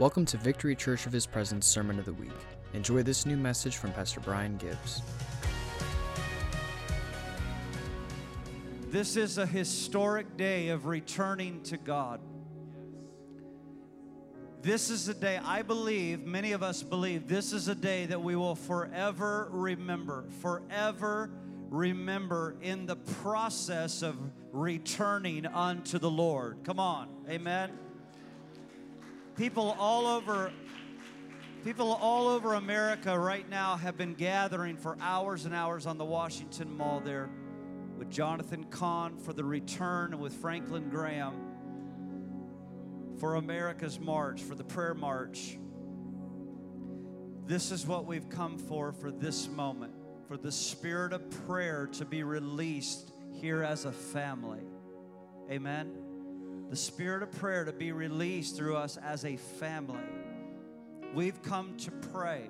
Welcome to Victory Church of His Presence Sermon of the Week. Enjoy this new message from Pastor Brian Gibbs. This is a historic day of returning to God. This is a day, I believe, many of us believe, this is a day that we will forever remember, forever remember in the process of returning unto the Lord. Come on, amen. People all over people all over America right now have been gathering for hours and hours on the Washington Mall there with Jonathan Cahn for the return and with Franklin Graham for America's march, for the prayer march. This is what we've come for for this moment, for the spirit of prayer to be released here as a family. Amen the spirit of prayer to be released through us as a family. We've come to pray.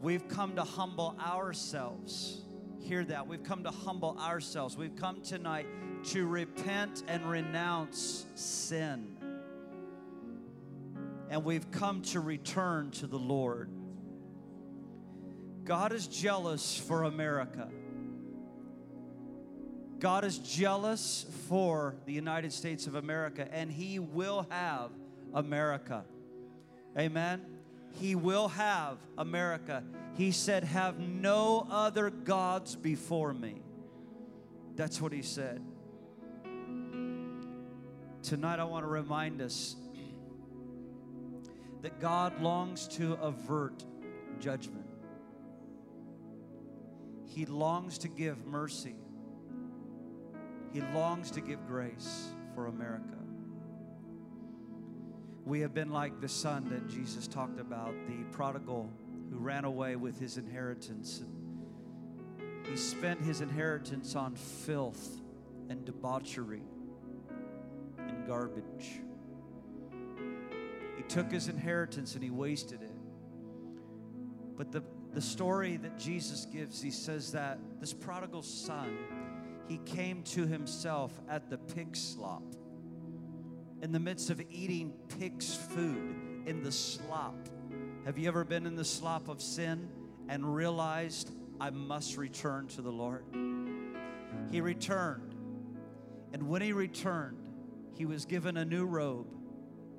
We've come to humble ourselves. Hear that. We've come to humble ourselves. We've come tonight to repent and renounce sin. And we've come to return to the Lord. God is jealous for America. God is jealous for the United States of America, and He will have America. Amen. He will have America. He said, Have no other gods before me. That's what He said. Tonight, I want to remind us that God longs to avert judgment, He longs to give mercy. He longs to give grace for America. We have been like the son that Jesus talked about, the prodigal who ran away with his inheritance. He spent his inheritance on filth and debauchery and garbage. He took his inheritance and he wasted it. But the, the story that Jesus gives, he says that this prodigal son he came to himself at the pig slop. In the midst of eating pig's food, in the slop. Have you ever been in the slop of sin and realized, I must return to the Lord? He returned. And when he returned, he was given a new robe,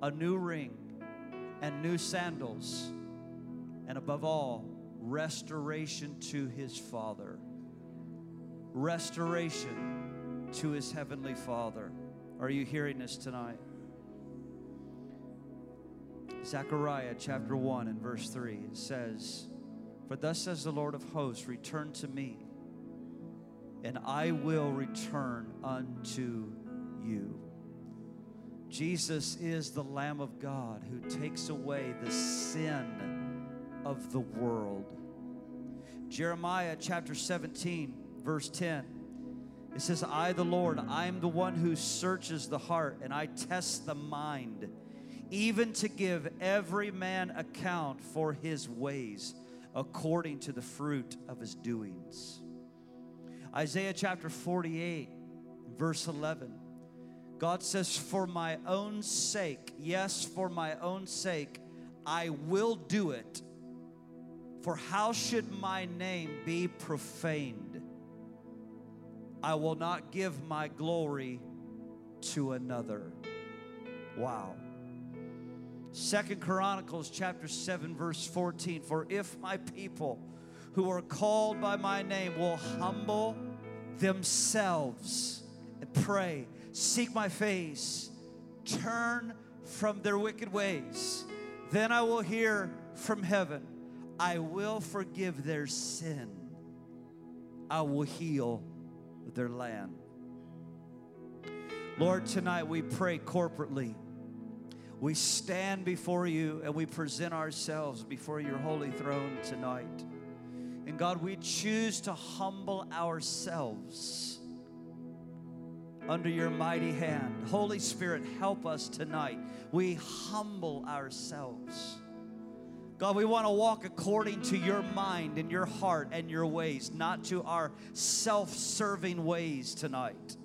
a new ring, and new sandals. And above all, restoration to his father restoration to his heavenly Father. Are you hearing this tonight? Zechariah chapter 1 and verse 3 it says, For thus says the Lord of hosts, Return to me, and I will return unto you. Jesus is the Lamb of God who takes away the sin of the world. Jeremiah chapter 17 verse 10. It says, I, the Lord, I am the one who searches the heart and I test the mind, even to give every man account for his ways according to the fruit of his doings. Isaiah chapter 48, verse 11. God says, For my own sake, yes, for my own sake, I will do it. For how should my name be profaned? I will not give my glory to another. Wow. Second Chronicles chapter 7 verse 14 for if my people who are called by my name will humble themselves and pray seek my face turn from their wicked ways then I will hear from heaven I will forgive their sin I will heal their land. Lord, tonight we pray corporately. We stand before you and we present ourselves before your holy throne tonight. And God, we choose to humble ourselves under your mighty hand. Holy Spirit, help us tonight. We humble ourselves. God, we want to walk according to your mind and your heart and your ways, not to our self serving ways tonight.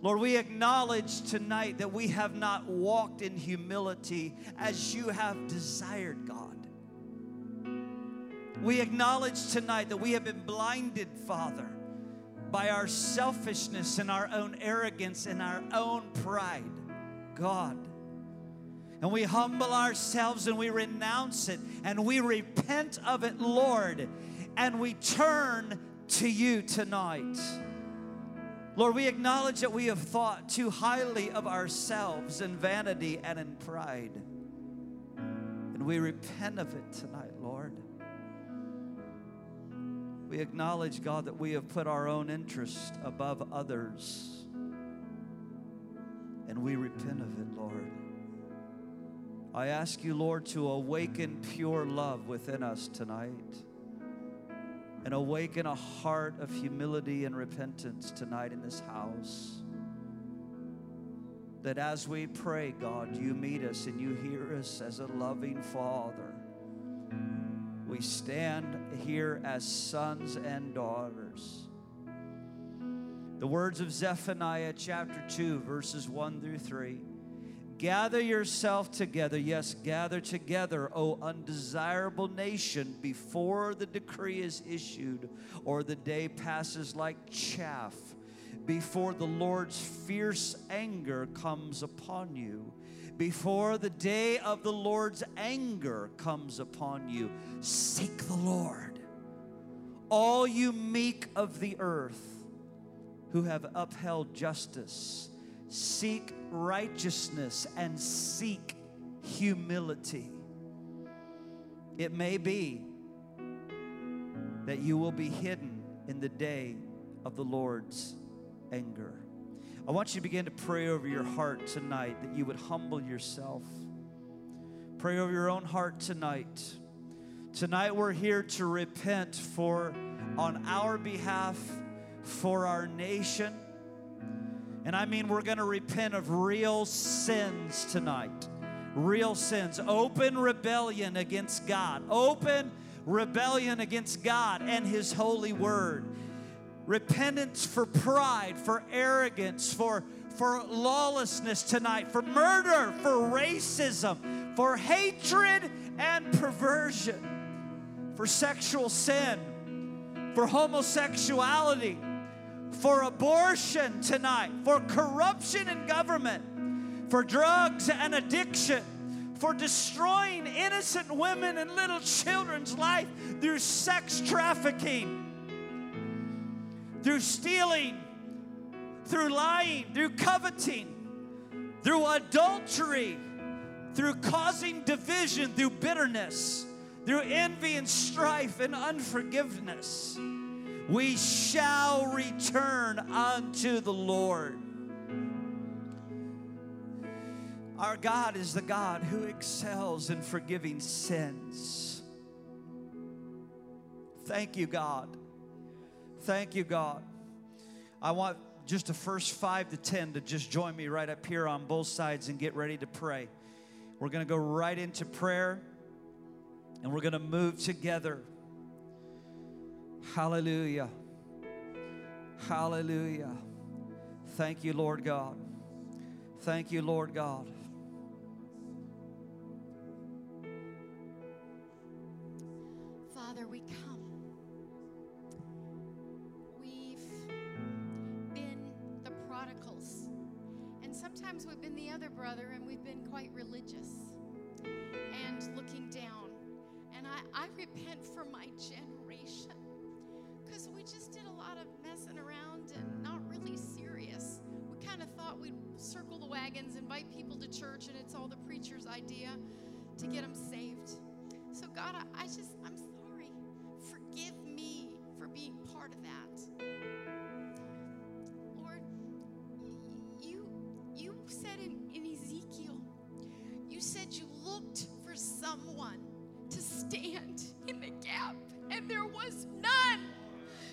Lord, we acknowledge tonight that we have not walked in humility as you have desired, God. We acknowledge tonight that we have been blinded, Father, by our selfishness and our own arrogance and our own pride, God. And we humble ourselves and we renounce it and we repent of it, Lord, and we turn to you tonight. Lord, we acknowledge that we have thought too highly of ourselves in vanity and in pride. And we repent of it tonight, Lord. We acknowledge, God, that we have put our own interest above others. And we repent of it, Lord. I ask you, Lord, to awaken pure love within us tonight and awaken a heart of humility and repentance tonight in this house. That as we pray, God, you meet us and you hear us as a loving Father. We stand here as sons and daughters. The words of Zephaniah chapter 2, verses 1 through 3. Gather yourself together, yes, gather together, O undesirable nation, before the decree is issued or the day passes like chaff, before the Lord's fierce anger comes upon you, before the day of the Lord's anger comes upon you. Seek the Lord, all you meek of the earth who have upheld justice seek righteousness and seek humility. It may be that you will be hidden in the day of the Lord's anger. I want you to begin to pray over your heart tonight that you would humble yourself. Pray over your own heart tonight. Tonight we're here to repent for on our behalf for our nation and I mean, we're going to repent of real sins tonight. Real sins. Open rebellion against God. Open rebellion against God and His holy word. Repentance for pride, for arrogance, for, for lawlessness tonight, for murder, for racism, for hatred and perversion, for sexual sin, for homosexuality for abortion tonight, for corruption in government, for drugs and addiction, for destroying innocent women and little children's life through sex trafficking, through stealing, through lying, through coveting, through adultery, through causing division, through bitterness, through envy and strife and unforgiveness we shall return unto the Lord. Our God is the God who excels in forgiving sins. Thank you, God. Thank you, God. I want just the first five to ten to just join me right up here on both sides and get ready to pray. We're going to go right into prayer and we're going to move together. Hallelujah. Hallelujah. Thank you, Lord God. Thank you, Lord God. Father, we come. We've been the prodigals. And sometimes we've been the other brother and we've been quite religious and looking down. And I, I repent for my generation because we just did a lot of messing around and not really serious. We kind of thought we'd circle the wagons, invite people to church, and it's all the preacher's idea to get them saved. So, God, I, I just, I'm sorry. Forgive me for being part of that. Lord, you, you said in, in Ezekiel, you said you looked for someone to stand in the gap, and there was none.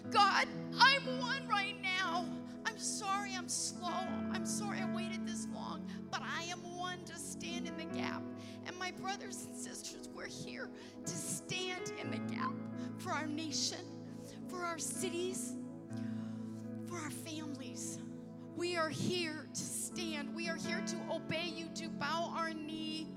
God, I'm one right now. I'm sorry I'm slow. I'm sorry I waited this long, but I am one to stand in the gap. And my brothers and sisters, we're here to stand in the gap for our nation, for our cities, for our families. We are here to stand. We are here to obey you, to bow our knee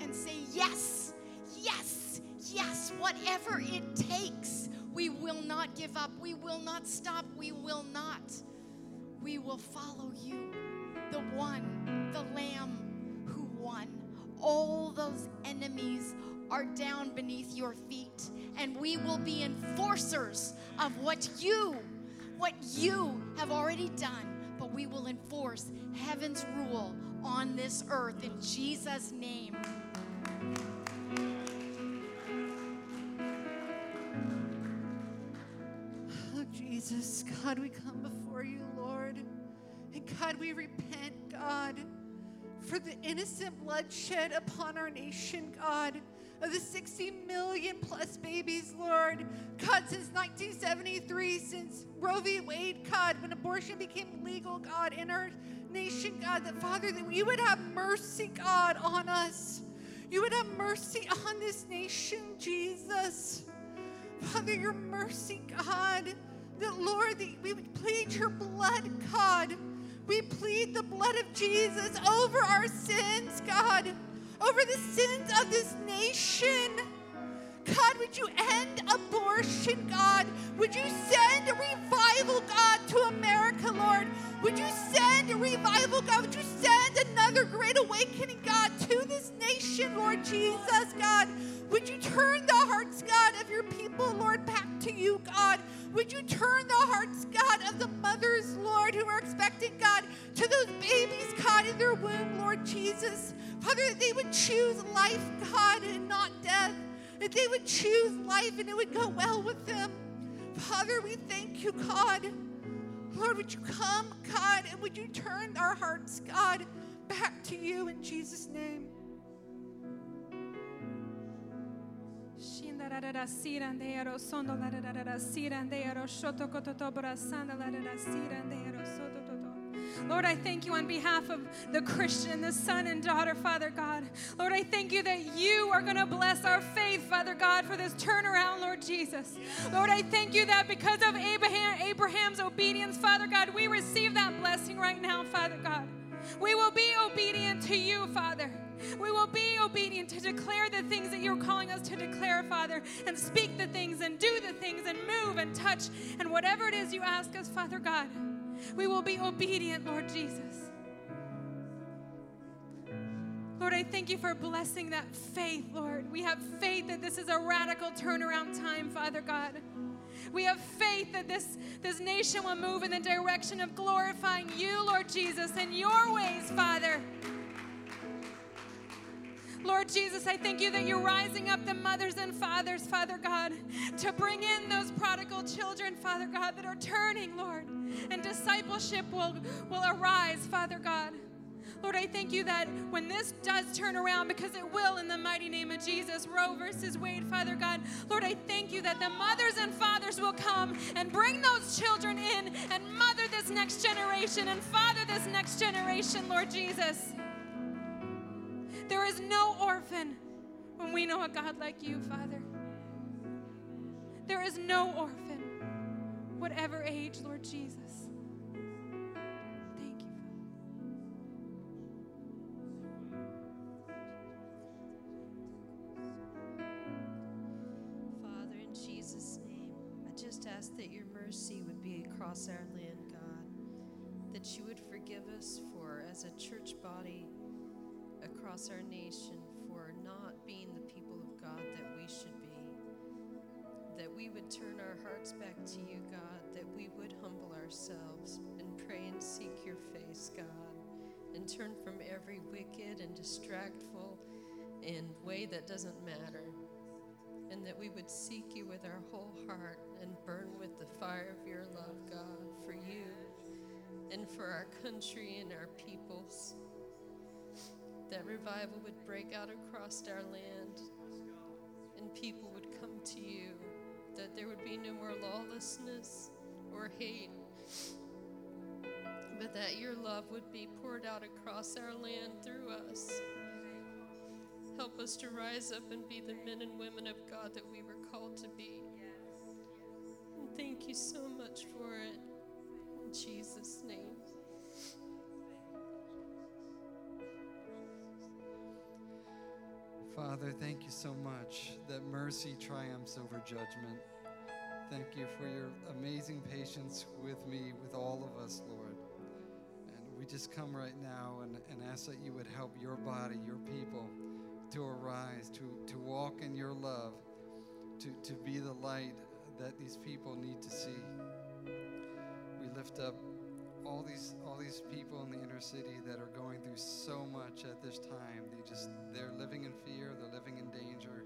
and say, Yes, yes, yes, whatever it takes. We will not give up. We will not stop. We will not. We will follow you, the one, the Lamb who won. All those enemies are down beneath your feet, and we will be enforcers of what you, what you have already done. But we will enforce heaven's rule on this earth in Jesus' name. God, we come before you, Lord. And God, we repent, God, for the innocent bloodshed upon our nation, God, of the 60 million plus babies, Lord. God, since 1973, since Roe v. Wade, God, when abortion became legal, God, in our nation, God, that Father, that you would have mercy, God, on us. You would have mercy on this nation, Jesus. Father, your mercy, God, Lord, we would plead your blood, God. We plead the blood of Jesus over our sins, God, over the sins of this nation. God, would you end abortion, God? Would you send a revival, God, to America, Lord? Would you send a revival, God? Would you send another great awakening, God, to this nation, Lord Jesus, God? Would you turn the hearts, God, of your people, Lord, back to you, God? Would you turn the hearts, God, of the mothers, Lord, who are expecting, God, to those babies, God, in their womb, Lord Jesus? Father, that they would choose life, God, and not death. That they would choose life and it would go well with them. Father, we thank you, God. Lord, would you come, God, and would you turn our hearts, God, back to you in Jesus' name. Lord, I thank you on behalf of the Christian, the son and daughter, Father God. Lord, I thank you that you are going to bless our faith, Father God, for this turnaround, Lord Jesus. Lord, I thank you that because of Abraham, Abraham's obedience, Father God, we receive that blessing right now, Father God. We will be obedient to you, Father. We will be obedient to declare the things that you're calling us to declare, Father, and speak the things and do the things and move and touch and whatever it is you ask us, Father God. We will be obedient, Lord Jesus. Lord, I thank you for blessing that faith, Lord. We have faith that this is a radical turnaround time, Father God. We have faith that this, this nation will move in the direction of glorifying you, Lord Jesus, and your ways, Father. Lord Jesus, I thank you that you're rising up the mothers and fathers, Father God, to bring in those prodigal children, Father God, that are turning, Lord, and discipleship will, will arise, Father God. Lord, I thank you that when this does turn around, because it will in the mighty name of Jesus, Roe versus Wade, Father God, Lord, I thank you that the mothers and fathers will come and bring those children in and mother this next generation and father this next generation, Lord Jesus. There is no orphan when we know a God like you, Father. There is no orphan, whatever age, Lord Jesus. Turn from every wicked and distractful and way that doesn't matter and that we would seek you with our whole heart and burn with the fire of your love, God, for you and for our country and our peoples. That revival would break out across our land and people would come to you, that there would be no more lawlessness or hate, but that your love would be poured out across our land through us. Help us to rise up and be the men and women of God that we were called to be. And thank you so much for it. In Jesus' name. Father, thank you so much that mercy triumphs over judgment. Thank you for your amazing patience with me, with all of us, Lord. We just come right now and, and ask that you would help your body, your people, to arise, to, to walk in your love, to, to be the light that these people need to see. We lift up all these all these people in the inner city that are going through so much at this time. They just they're living in fear, they're living in danger.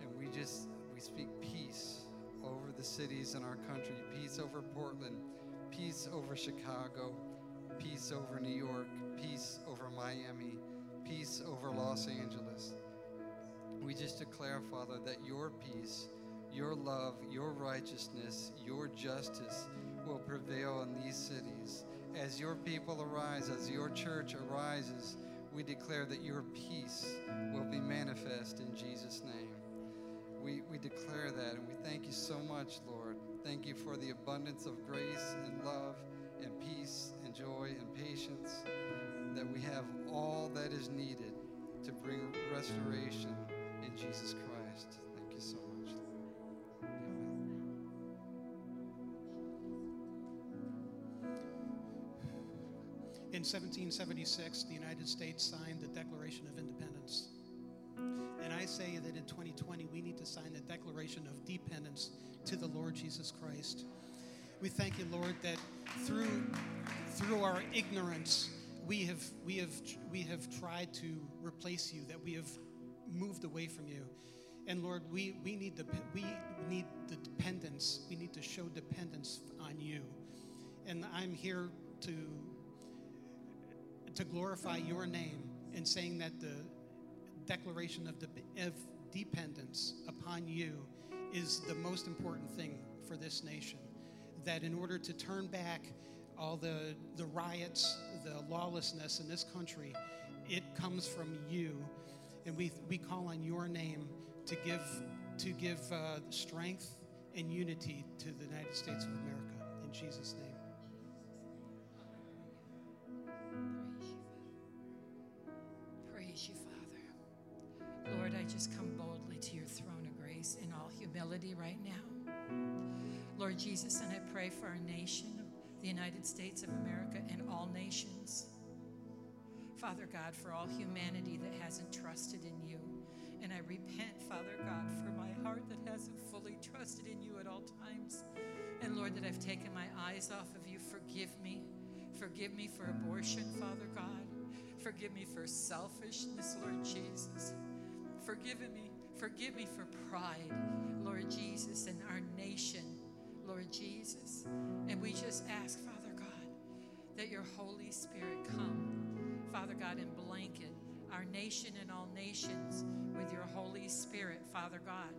And we just we speak peace over the cities in our country, peace over Portland, peace over Chicago, peace over New York, peace over Miami, peace over Los Angeles. We just declare, Father, that your peace, your love, your righteousness, your justice will prevail in these cities. As your people arise, as your church arises, we declare that your peace will be manifest in Jesus' name. We, we declare that and we thank you so much, Lord. Thank you for the abundance of grace and love and peace and joy and patience, that we have all that is needed to bring restoration in Jesus Christ. Thank you so much. In 1776, the United States signed the Declaration of Independence. And I say that in 2020, we need to sign the Declaration of Dependence to the Lord Jesus Christ. We thank you, Lord, that through, through our ignorance, we have, we, have, we have tried to replace you, that we have moved away from you. And Lord, we, we, need the, we need the dependence. We need to show dependence on you. And I'm here to to glorify your name and saying that the declaration of, de- of dependence upon you is the most important thing for this nation. That in order to turn back all the, the riots, the lawlessness in this country, it comes from you. And we, we call on your name to give, to give uh, strength and unity to the United States of America. In Jesus' name. Praise you, Father. Lord, I just come boldly to your throne of grace in all humility right now. Lord Jesus, and I pray for our nation, the United States of America, and all nations. Father God, for all humanity that hasn't trusted in you. And I repent, Father God, for my heart that hasn't fully trusted in you at all times. And Lord, that I've taken my eyes off of you. Forgive me. Forgive me for abortion, Father God. Forgive me for selfishness, Lord Jesus. Forgive me. Forgive me for pride, Lord Jesus, and our nation, Lord Jesus. And we just ask, Father God, that your Holy Spirit come, Father God, and blanket our nation and all nations with your Holy Spirit, Father God.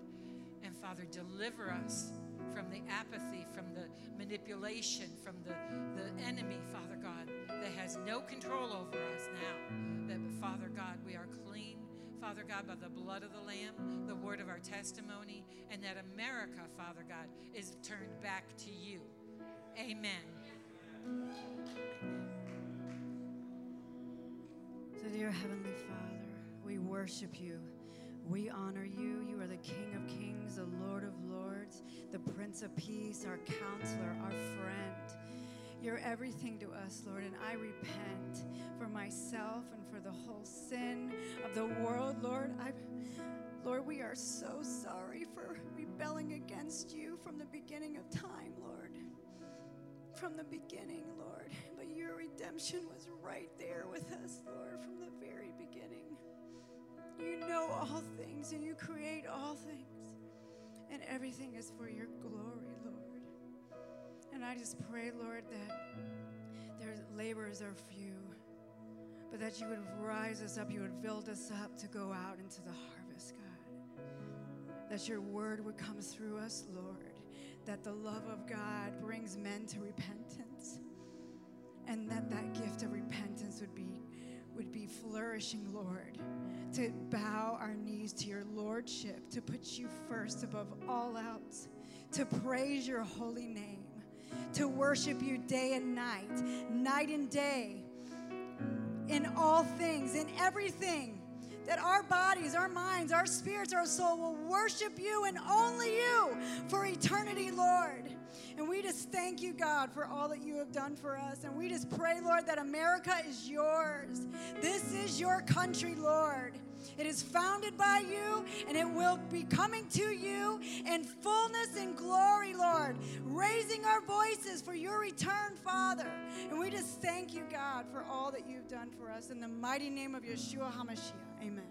And Father, deliver us from the apathy, from the manipulation, from the, the enemy, Father God, that has no control over us now. That, Father God, we are clean, Father God, by the blood of the Lamb, the word of our testimony, and that America, Father God, is turned back to you. Amen. So, dear Heavenly Father, we worship you. We honor you. You are the King of Kings, the Lord of Lords, the Prince of Peace, our counselor, our friend. You're everything to us, Lord, and I repent for myself and for the whole sin of the world, Lord. I, Lord, we are so sorry for rebelling against you from the beginning of time, Lord. From the beginning, Lord. But your redemption was right there with us, Lord, from the very beginning. You know all things and you create all things, and everything is for your glory. And I just pray, Lord, that their labors are few, but that you would rise us up, you would build us up to go out into the harvest, God. That your word would come through us, Lord. That the love of God brings men to repentance. And that that gift of repentance would be would be flourishing, Lord. To bow our knees to your lordship, to put you first above all else, to praise your holy name, to worship you day and night, night and day, in all things, in everything that our bodies, our minds, our spirits, our soul will worship you and only you for eternity, Lord. And we just thank you, God, for all that you have done for us. And we just pray, Lord, that America is yours. This is your country, Lord. It is founded by you, and it will be coming to you in fullness and glory, Lord, raising our voices for your return, Father. And we just thank you, God, for all that you've done for us. In the mighty name of Yeshua HaMashiach, amen.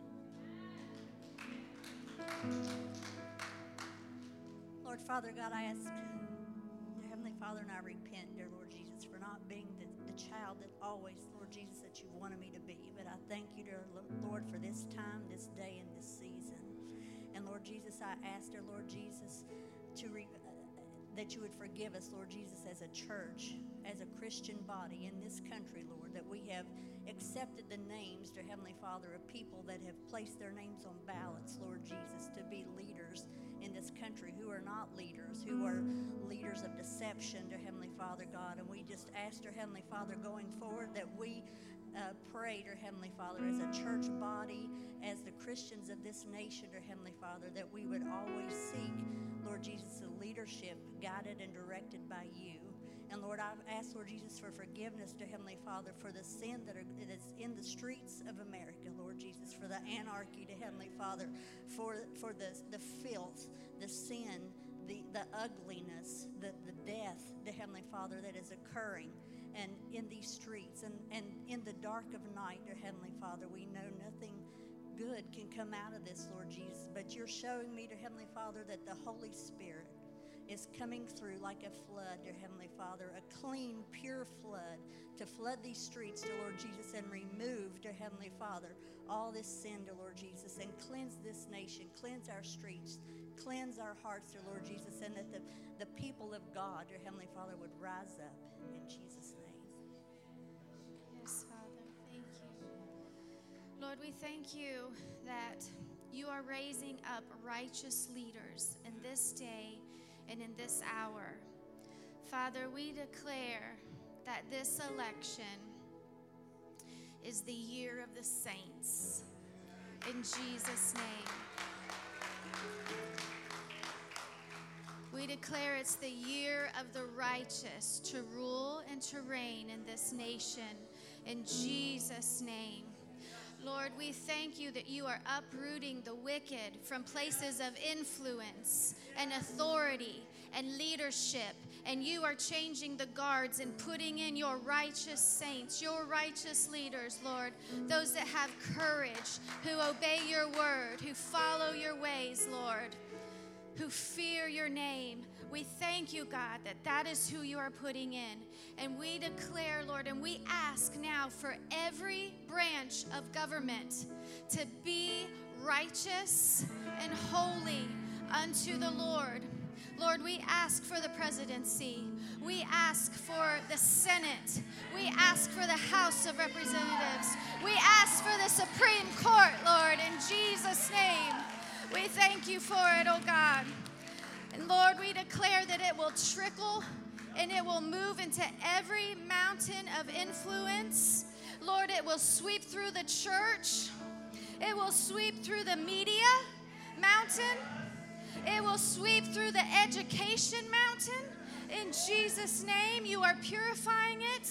Lord Father God, I ask, dear Heavenly Father, and I repent, dear Lord Jesus, for not being the, the child that always, Lord Jesus, that you've wanted me to thank you, dear Lord, for this time, this day, and this season. And Lord Jesus, I ask, dear Lord Jesus, to re, uh, that you would forgive us, Lord Jesus, as a church, as a Christian body in this country, Lord, that we have accepted the names, dear Heavenly Father, of people that have placed their names on ballots, Lord Jesus, to be leaders in this country who are not leaders, who are leaders of deception, dear Heavenly Father God. And we just ask, dear Heavenly Father, going forward, that we uh, pray, dear Heavenly Father, as a church body, as the Christians of this nation, dear Heavenly Father, that we would always seek, Lord Jesus, the leadership guided and directed by you. And Lord, I ask, Lord Jesus, for forgiveness to Heavenly Father for the sin that, are, that is in the streets of America, Lord Jesus, for the anarchy to Heavenly Father, for, for the, the filth, the sin, the, the ugliness, the, the death, to Heavenly Father, that is occurring and in these streets and, and in the dark of night, dear Heavenly Father, we know nothing good can come out of this, Lord Jesus. But you're showing me, dear Heavenly Father, that the Holy Spirit is coming through like a flood, dear Heavenly Father, a clean, pure flood to flood these streets, dear Lord Jesus, and remove, dear Heavenly Father, all this sin, dear Lord Jesus, and cleanse this nation, cleanse our streets, cleanse our hearts, dear Lord Jesus, and that the, the people of God, dear Heavenly Father, would rise up in Jesus' Lord, we thank you that you are raising up righteous leaders in this day and in this hour. Father, we declare that this election is the year of the saints. In Jesus' name. We declare it's the year of the righteous to rule and to reign in this nation. In Jesus' name. Lord, we thank you that you are uprooting the wicked from places of influence and authority and leadership. And you are changing the guards and putting in your righteous saints, your righteous leaders, Lord, those that have courage, who obey your word, who follow your ways, Lord, who fear your name. We thank you, God, that that is who you are putting in. And we declare, Lord, and we ask now for every branch of government to be righteous and holy unto the Lord. Lord, we ask for the presidency. We ask for the Senate. We ask for the House of Representatives. We ask for the Supreme Court, Lord, in Jesus' name. We thank you for it, oh God. And Lord, we declare that it will trickle and it will move into every mountain of influence. Lord, it will sweep through the church, it will sweep through the media mountain, it will sweep through the education mountain. In Jesus' name, you are purifying it.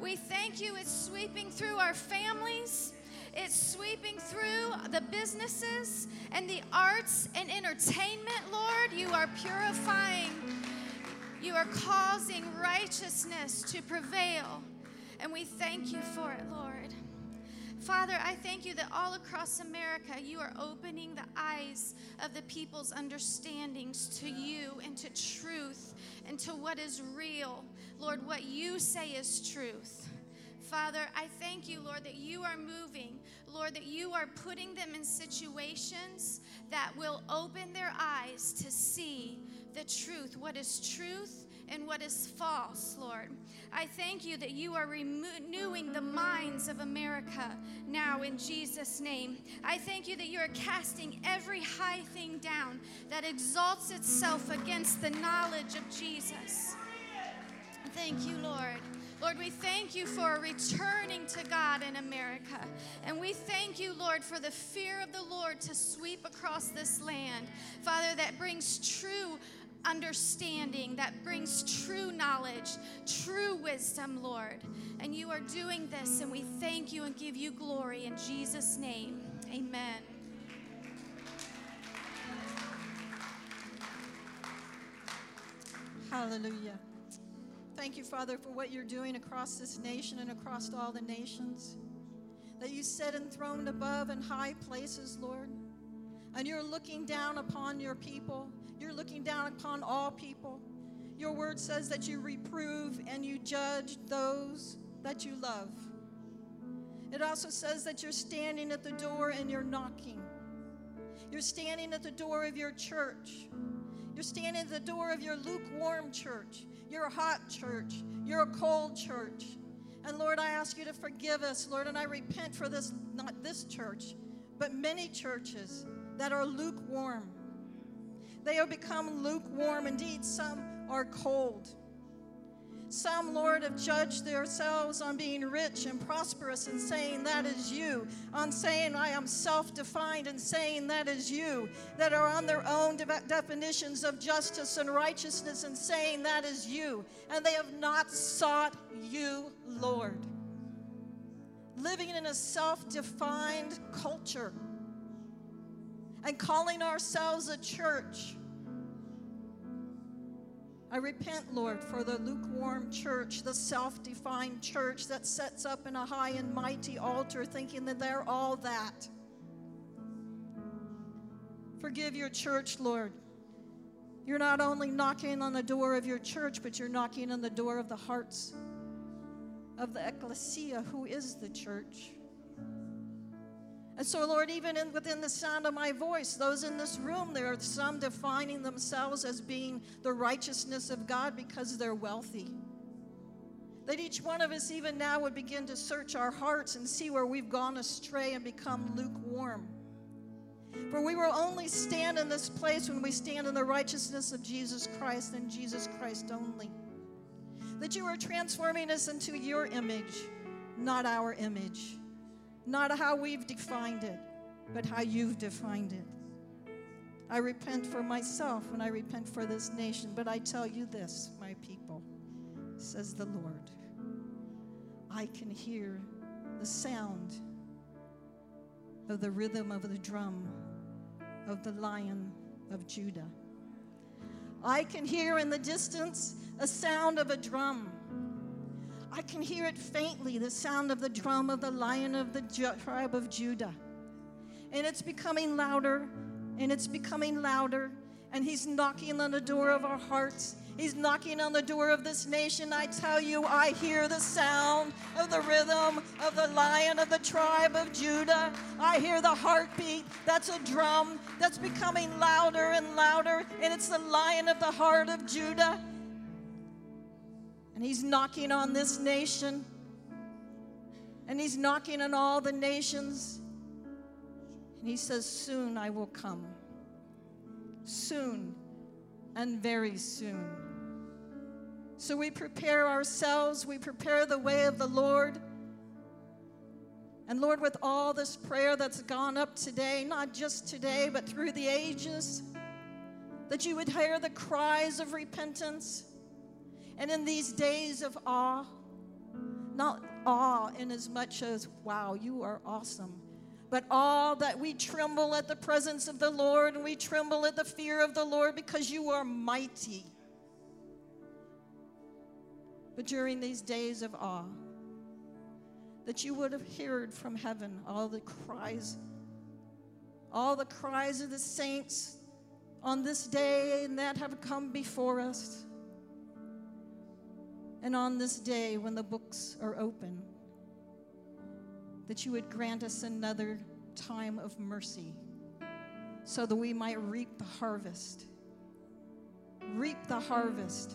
We thank you, it's sweeping through our families. It's sweeping through the businesses and the arts and entertainment, Lord. You are purifying. You are causing righteousness to prevail. And we thank you for it, Lord. Father, I thank you that all across America you are opening the eyes of the people's understandings to you and to truth and to what is real. Lord, what you say is truth. Father, I thank you, Lord, that you are moving. Lord, that you are putting them in situations that will open their eyes to see the truth, what is truth and what is false, Lord. I thank you that you are renewing the minds of America now in Jesus' name. I thank you that you are casting every high thing down that exalts itself against the knowledge of Jesus. Thank you, Lord. Lord, we thank you for returning to God in America. And we thank you, Lord, for the fear of the Lord to sweep across this land. Father, that brings true understanding, that brings true knowledge, true wisdom, Lord. And you are doing this, and we thank you and give you glory in Jesus' name. Amen. Hallelujah. Thank you, Father, for what you're doing across this nation and across all the nations. That you sit enthroned above in high places, Lord. And you're looking down upon your people. You're looking down upon all people. Your word says that you reprove and you judge those that you love. It also says that you're standing at the door and you're knocking. You're standing at the door of your church. You're standing at the door of your lukewarm church. You're a hot church. You're a cold church. And Lord, I ask you to forgive us, Lord, and I repent for this, not this church, but many churches that are lukewarm. They have become lukewarm. Indeed, some are cold. Some, Lord, have judged themselves on being rich and prosperous and saying that is you, on saying I am self defined and saying that is you, that are on their own de- definitions of justice and righteousness and saying that is you. And they have not sought you, Lord. Living in a self defined culture and calling ourselves a church I repent, Lord, for the lukewarm church, the self defined church that sets up in a high and mighty altar thinking that they're all that. Forgive your church, Lord. You're not only knocking on the door of your church, but you're knocking on the door of the hearts of the ecclesia, who is the church. And so, Lord, even in, within the sound of my voice, those in this room, there are some defining themselves as being the righteousness of God because they're wealthy. That each one of us, even now, would begin to search our hearts and see where we've gone astray and become lukewarm. For we will only stand in this place when we stand in the righteousness of Jesus Christ and Jesus Christ only. That you are transforming us into your image, not our image. Not how we've defined it, but how you've defined it. I repent for myself and I repent for this nation, but I tell you this, my people, says the Lord. I can hear the sound of the rhythm of the drum of the lion of Judah. I can hear in the distance a sound of a drum I can hear it faintly the sound of the drum of the lion of the tribe of Judah. And it's becoming louder and it's becoming louder. And he's knocking on the door of our hearts. He's knocking on the door of this nation. I tell you, I hear the sound of the rhythm of the lion of the tribe of Judah. I hear the heartbeat. That's a drum that's becoming louder and louder. And it's the lion of the heart of Judah. And he's knocking on this nation. And he's knocking on all the nations. And he says, Soon I will come. Soon and very soon. So we prepare ourselves, we prepare the way of the Lord. And Lord, with all this prayer that's gone up today, not just today, but through the ages, that you would hear the cries of repentance and in these days of awe, not awe in as much as, wow, you are awesome, but awe that we tremble at the presence of the Lord and we tremble at the fear of the Lord because you are mighty. But during these days of awe, that you would have heard from heaven all the cries, all the cries of the saints on this day and that have come before us. And on this day, when the books are open, that you would grant us another time of mercy so that we might reap the harvest. Reap the harvest.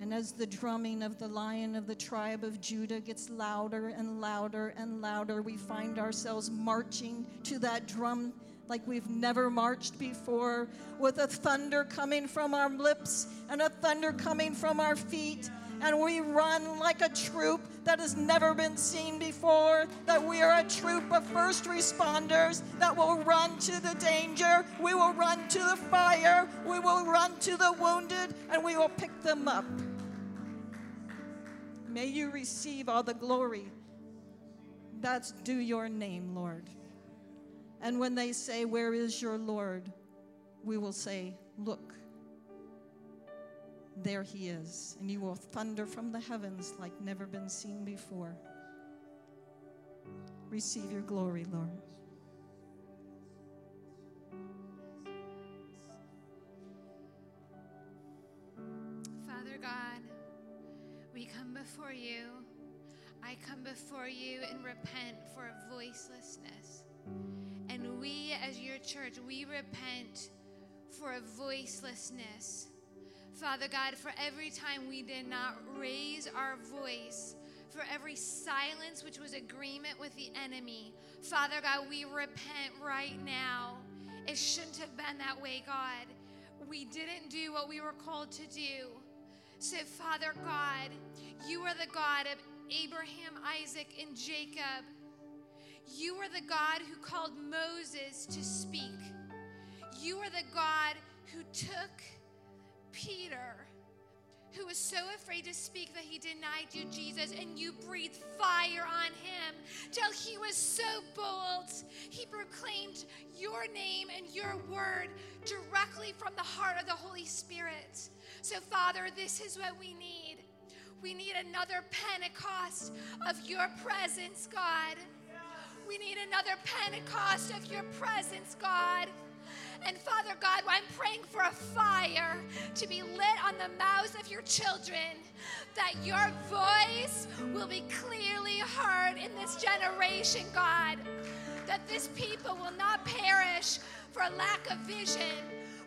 And as the drumming of the lion of the tribe of Judah gets louder and louder and louder, we find ourselves marching to that drum like we've never marched before, with a thunder coming from our lips and a thunder coming from our feet and we run like a troop that has never been seen before, that we are a troop of first responders that will run to the danger, we will run to the fire, we will run to the wounded, and we will pick them up. May you receive all the glory that's due your name, Lord. And when they say, Where is your Lord? we will say, Look, there he is. And you will thunder from the heavens like never been seen before. Receive your glory, Lord. Father God, we come before you. I come before you and repent for voicelessness. And we, as your church, we repent for a voicelessness. Father God, for every time we did not raise our voice, for every silence which was agreement with the enemy, Father God, we repent right now. It shouldn't have been that way, God. We didn't do what we were called to do. So, Father God, you are the God of Abraham, Isaac, and Jacob. You are the God who called Moses to speak. You are the God who took Peter, who was so afraid to speak that he denied you, Jesus, and you breathed fire on him till he was so bold. He proclaimed your name and your word directly from the heart of the Holy Spirit. So, Father, this is what we need. We need another Pentecost of your presence, God. We need another Pentecost of your presence, God. And Father God, I'm praying for a fire to be lit on the mouths of your children, that your voice will be clearly heard in this generation, God. That this people will not perish for lack of vision,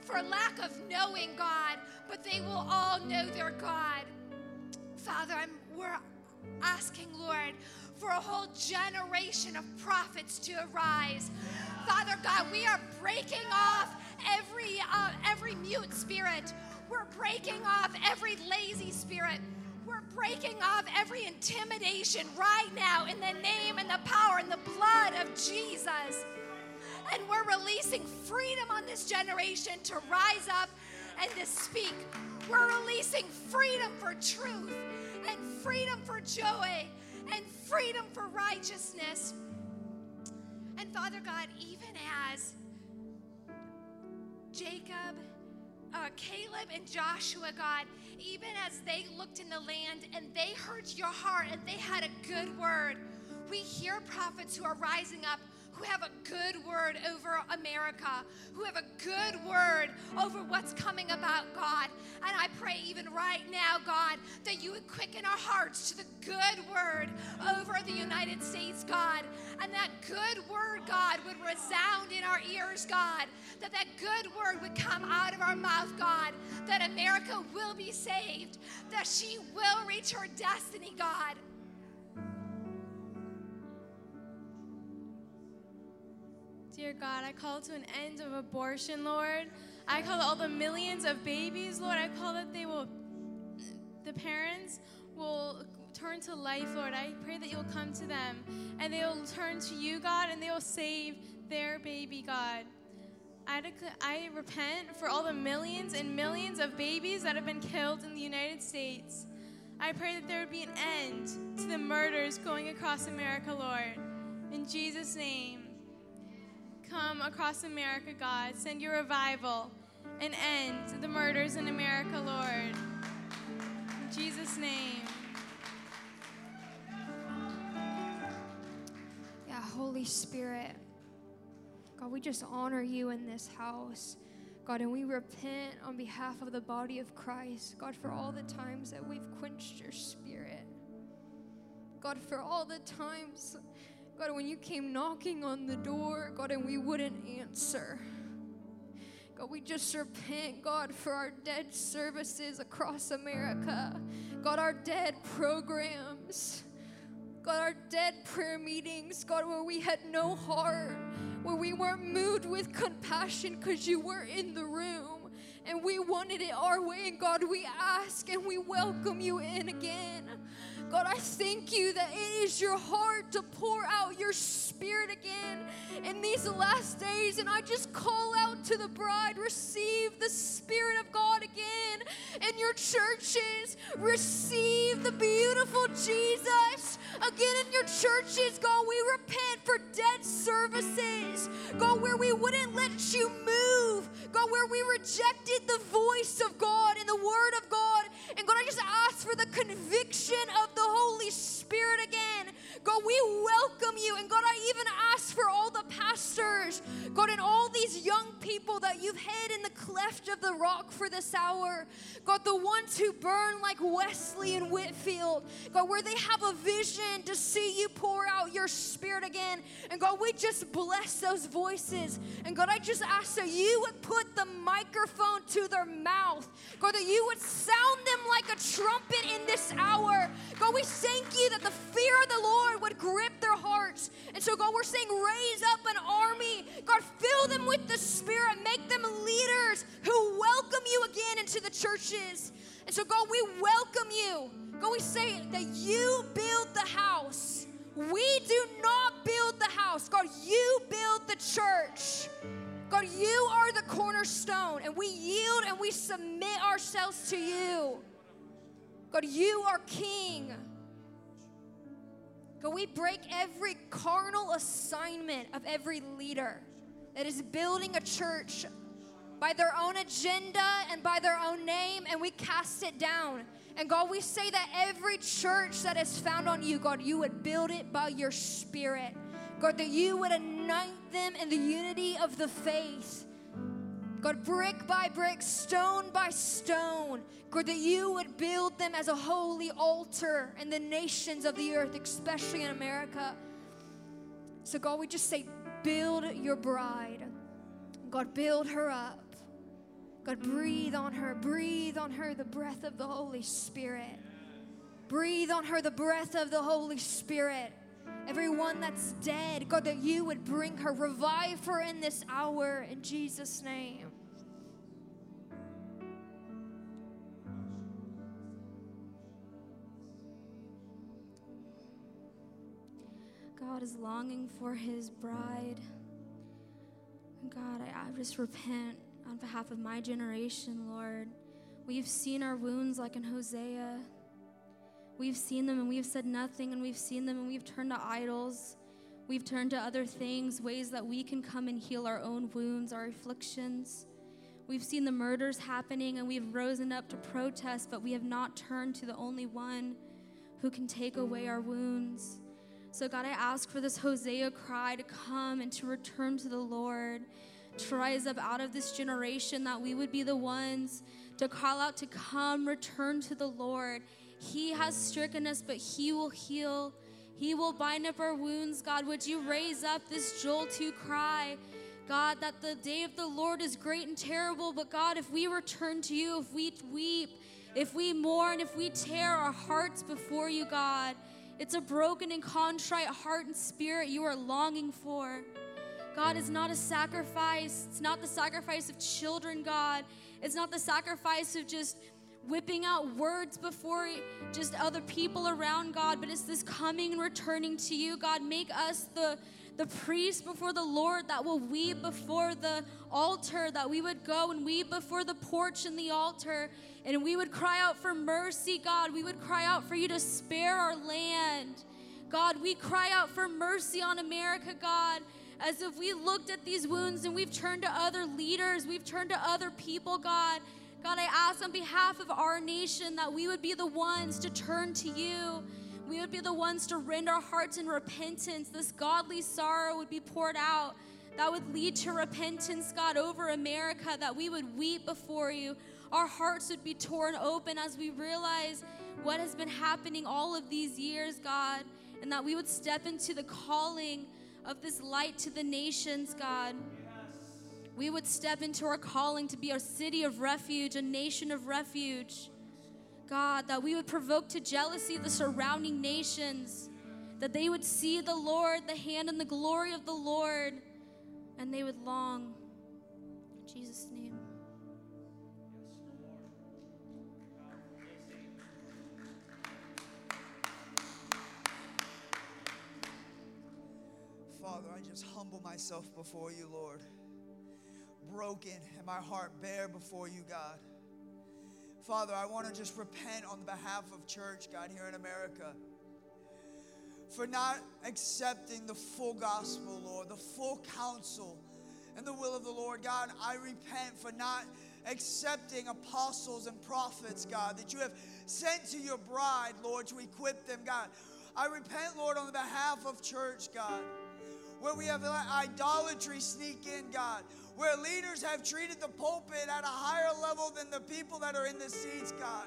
for lack of knowing God, but they will all know their God. Father, I'm, we're asking, Lord, for a whole generation of prophets to arise. Father God, we are breaking off every uh, every mute spirit. We're breaking off every lazy spirit. We're breaking off every intimidation right now in the name and the power and the blood of Jesus. And we're releasing freedom on this generation to rise up and to speak. We're releasing freedom for truth and freedom for joy and freedom for righteousness. And Father God, even as Jacob, uh, Caleb, and Joshua, God, even as they looked in the land and they heard your heart and they had a good word, we hear prophets who are rising up who have a good word over America, who have a good word over what's coming about, God. And I pray even right now, God, that you would quicken our hearts to the good word over the United States, God. And that good word, God, would resound in our ears, God. That that good word would come out of our mouth, God. That America will be saved. That she will reach her destiny, God. Dear God, I call to an end of abortion, Lord. I call all the millions of babies, Lord. I call that they will, the parents will turn to life, Lord. I pray that you'll come to them and they will turn to you, God, and they will save their baby, God. I, I repent for all the millions and millions of babies that have been killed in the United States. I pray that there would be an end to the murders going across America, Lord. In Jesus' name come across America, God. Send your revival and end the murders in America, Lord. In Jesus' name. Yeah, Holy Spirit. God, we just honor you in this house. God, and we repent on behalf of the body of Christ. God, for all the times that we've quenched your spirit. God, for all the times God, when you came knocking on the door, God, and we wouldn't answer. God, we just repent, God, for our dead services across America. God, our dead programs. God, our dead prayer meetings, God, where we had no heart, where we weren't moved with compassion because you were in the room and we wanted it our way. And God, we ask and we welcome you in again. God, I thank you that it is your heart to pour out your spirit again in these last days. And I just call out to the bride receive the spirit of God again in your churches. Receive the beautiful Jesus again in your churches. God, we repent for dead services. God, where we wouldn't let you move. God, where we rejected the voice of God and the word of God. And God, I just ask for the conviction of the Holy Spirit again. God, we welcome you. And God, I even ask for all the pastors, God, and all these young people that you've hid in the cleft of the rock for this hour. God, the ones who burn like Wesley and Whitefield. God, where they have a vision to see you pour out your spirit again. And God, we just bless those voices. And God, I just ask that you would put the microphone to their mouth. God, that you would sound them like a trumpet in this hour. God, we thank you that the fear of the Lord would grip their hearts. And so, God, we're saying, raise up an army. God, fill them with the Spirit. Make them leaders who welcome you again into the churches. And so, God, we welcome you. God, we say that you build the house. We do not build the house. God, you build the church. God, you are the cornerstone, and we yield and we submit ourselves to you. God, you are King. God, we break every carnal assignment of every leader that is building a church by their own agenda and by their own name, and we cast it down. And God, we say that every church that is found on you, God, you would build it by your spirit. God, that you would anoint them in the unity of the faith. God, brick by brick, stone by stone, God, that you would build them as a holy altar in the nations of the earth, especially in America. So, God, we just say, build your bride. God, build her up. God, breathe on her. Breathe on her the breath of the Holy Spirit. Breathe on her the breath of the Holy Spirit. Everyone that's dead, God, that you would bring her, revive her in this hour in Jesus' name. God is longing for his bride. God, I, I just repent on behalf of my generation, Lord. We've seen our wounds like in Hosea. We've seen them and we've said nothing, and we've seen them and we've turned to idols. We've turned to other things, ways that we can come and heal our own wounds, our afflictions. We've seen the murders happening and we've risen up to protest, but we have not turned to the only one who can take away our wounds. So, God, I ask for this Hosea cry to come and to return to the Lord, to rise up out of this generation, that we would be the ones to call out to come, return to the Lord. He has stricken us, but He will heal. He will bind up our wounds. God, would you raise up this Joel 2 cry? God, that the day of the Lord is great and terrible, but God, if we return to you, if we weep, if we mourn, if we tear our hearts before you, God, it's a broken and contrite heart and spirit you are longing for. God is not a sacrifice. It's not the sacrifice of children, God. It's not the sacrifice of just whipping out words before just other people around, God, but it's this coming and returning to you, God. Make us the the priest before the Lord that will weep before the altar, that we would go and weep before the porch and the altar, and we would cry out for mercy, God. We would cry out for you to spare our land. God, we cry out for mercy on America, God, as if we looked at these wounds and we've turned to other leaders, we've turned to other people, God. God, I ask on behalf of our nation that we would be the ones to turn to you we would be the ones to rend our hearts in repentance. This godly sorrow would be poured out that would lead to repentance, God, over America, that we would weep before you. Our hearts would be torn open as we realize what has been happening all of these years, God, and that we would step into the calling of this light to the nations, God we would step into our calling to be a city of refuge, a nation of refuge. God, that we would provoke to jealousy the surrounding nations, that they would see the Lord, the hand and the glory of the Lord, and they would long. In Jesus' name. Father, I just humble myself before you, Lord. Broken and my heart bare before you, God. Father, I want to just repent on behalf of church, God, here in America, for not accepting the full gospel, Lord, the full counsel and the will of the Lord. God, I repent for not accepting apostles and prophets, God, that you have sent to your bride, Lord, to equip them, God. I repent, Lord, on the behalf of church, God, where we have idolatry sneak in, God, where leaders have treated the pulpit at a higher level than the people that are in the seats, God.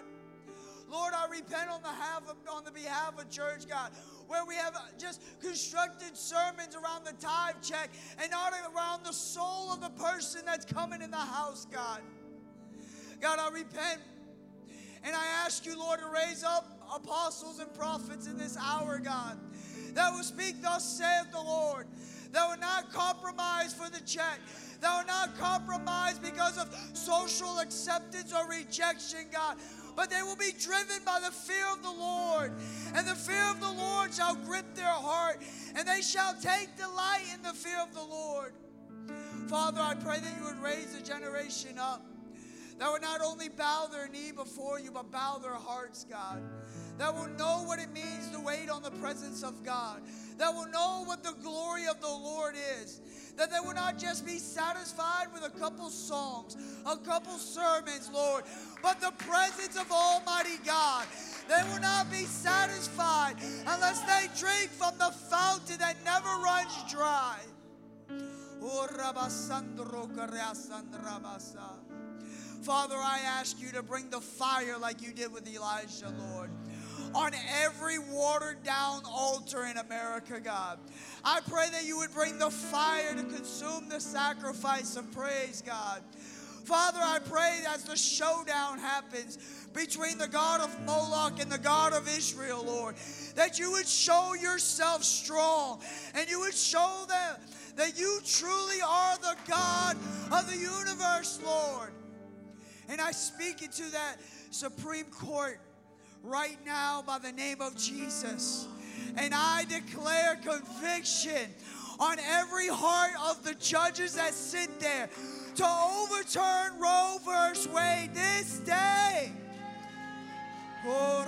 Lord, I repent on behalf of, on the behalf of church, God, where we have just constructed sermons around the tithe check and not around the soul of the person that's coming in the house, God. God, I repent and I ask you, Lord, to raise up apostles and prophets in this hour, God, that will speak, Thus saith the Lord, that will not compromise for the check, that will not compromise because of social acceptance or rejection, God, but they will be driven by the fear of the Lord. And the fear of the Lord shall grip their heart, and they shall take delight in the fear of the Lord. Father, I pray that you would raise a generation up that would not only bow their knee before you, but bow their hearts, God. That will know what it means to wait on the presence of God. That will know what the glory of the Lord is. That they will not just be satisfied with a couple songs, a couple sermons, Lord, but the presence of Almighty God. They will not be satisfied unless they drink from the fountain that never runs dry. Oh. Father, I ask you to bring the fire like you did with Elijah, Lord, on every watered down altar in America, God. I pray that you would bring the fire to consume the sacrifice of praise, God. Father, I pray as the showdown happens between the God of Moloch and the God of Israel, Lord, that you would show yourself strong and you would show them that you truly are the God of the universe, Lord. And I speak into that Supreme Court right now by the name of Jesus. And I declare conviction on every heart of the judges that sit there to overturn Roe versus Wade this day. Oh,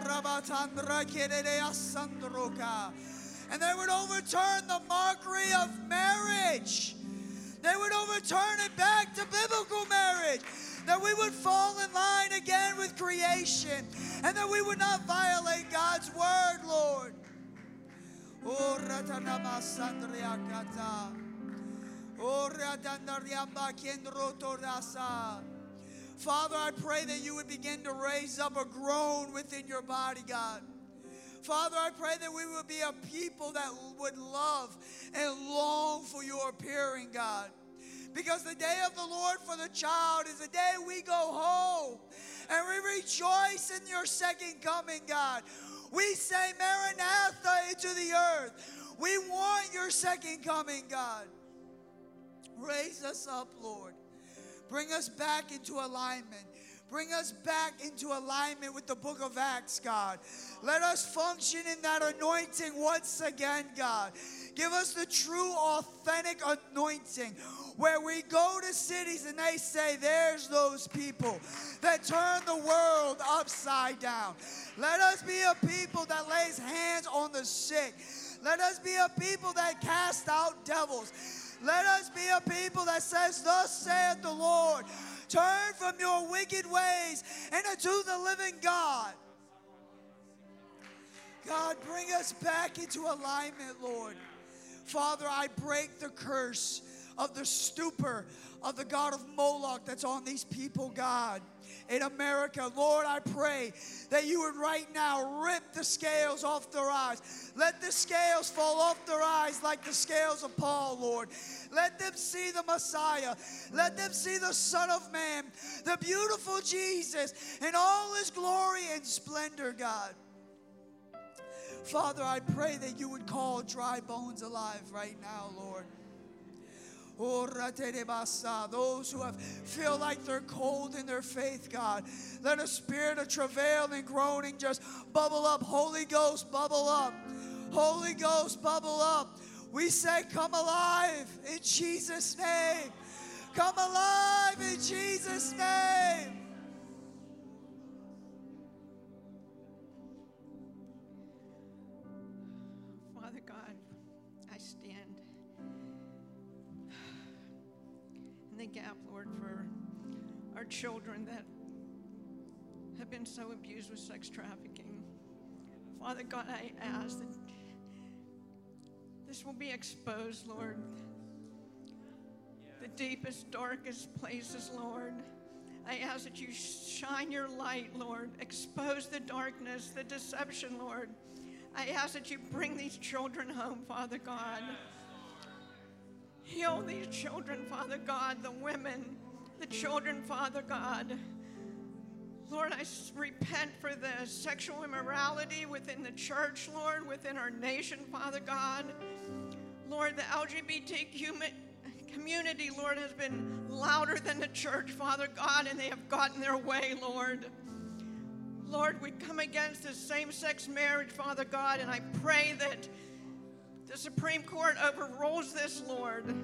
and they would overturn the mockery of marriage. They would overturn it back to biblical marriage that we would fall in line again with creation and that we would not violate God's word, Lord. Oh, oh Father, I pray that you would begin to raise up a groan within your body, God. Father, I pray that we would be a people that would love and long for your appearing, God. Because the day of the Lord for the child is the day we go home and we rejoice in your second coming, God. We say, Maranatha into the earth. We want your second coming, God. Raise us up, Lord. Bring us back into alignment. Bring us back into alignment with the book of Acts, God. Let us function in that anointing once again, God. Give us the true, authentic anointing where we go to cities and they say, There's those people that turn the world upside down. Let us be a people that lays hands on the sick. Let us be a people that cast out devils. Let us be a people that says, Thus saith the Lord, turn from your wicked ways and unto the living God. God, bring us back into alignment, Lord. Father, I break the curse of the stupor of the God of Moloch that's on these people, God. In America, Lord, I pray that you would right now rip the scales off their eyes. Let the scales fall off their eyes like the scales of Paul, Lord. Let them see the Messiah. Let them see the Son of Man, the beautiful Jesus, in all his glory and splendor, God. Father, I pray that you would call dry bones alive right now, Lord. Oh, those who have feel like they're cold in their faith, God. Let a spirit of travail and groaning just bubble up. Holy Ghost, bubble up. Holy Ghost, bubble up. We say, Come alive in Jesus' name. Come alive in Jesus' name. Children that have been so abused with sex trafficking. Father God, I ask that this will be exposed, Lord. The deepest, darkest places, Lord. I ask that you shine your light, Lord. Expose the darkness, the deception, Lord. I ask that you bring these children home, Father God. Heal these children, Father God, the women, the children, Father God. Lord, I repent for the sexual immorality within the church, Lord, within our nation, Father God. Lord, the LGBTQ community, Lord, has been louder than the church, Father God, and they have gotten their way, Lord. Lord, we come against this same sex marriage, Father God, and I pray that the Supreme Court overrules this, Lord.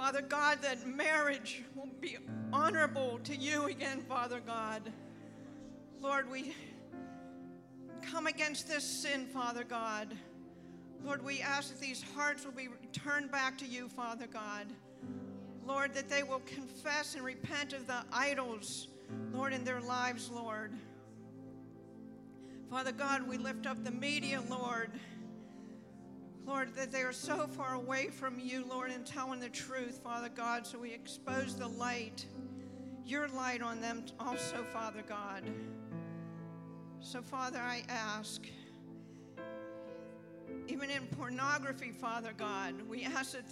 Father God, that marriage will be honorable to you again, Father God. Lord, we come against this sin, Father God. Lord, we ask that these hearts will be turned back to you, Father God. Lord, that they will confess and repent of the idols, Lord, in their lives, Lord. Father God, we lift up the media, Lord. Lord, that they are so far away from you, Lord, and telling the truth, Father God, so we expose the light, your light on them also, Father God. So, Father, I ask, even in pornography, Father God, we ask that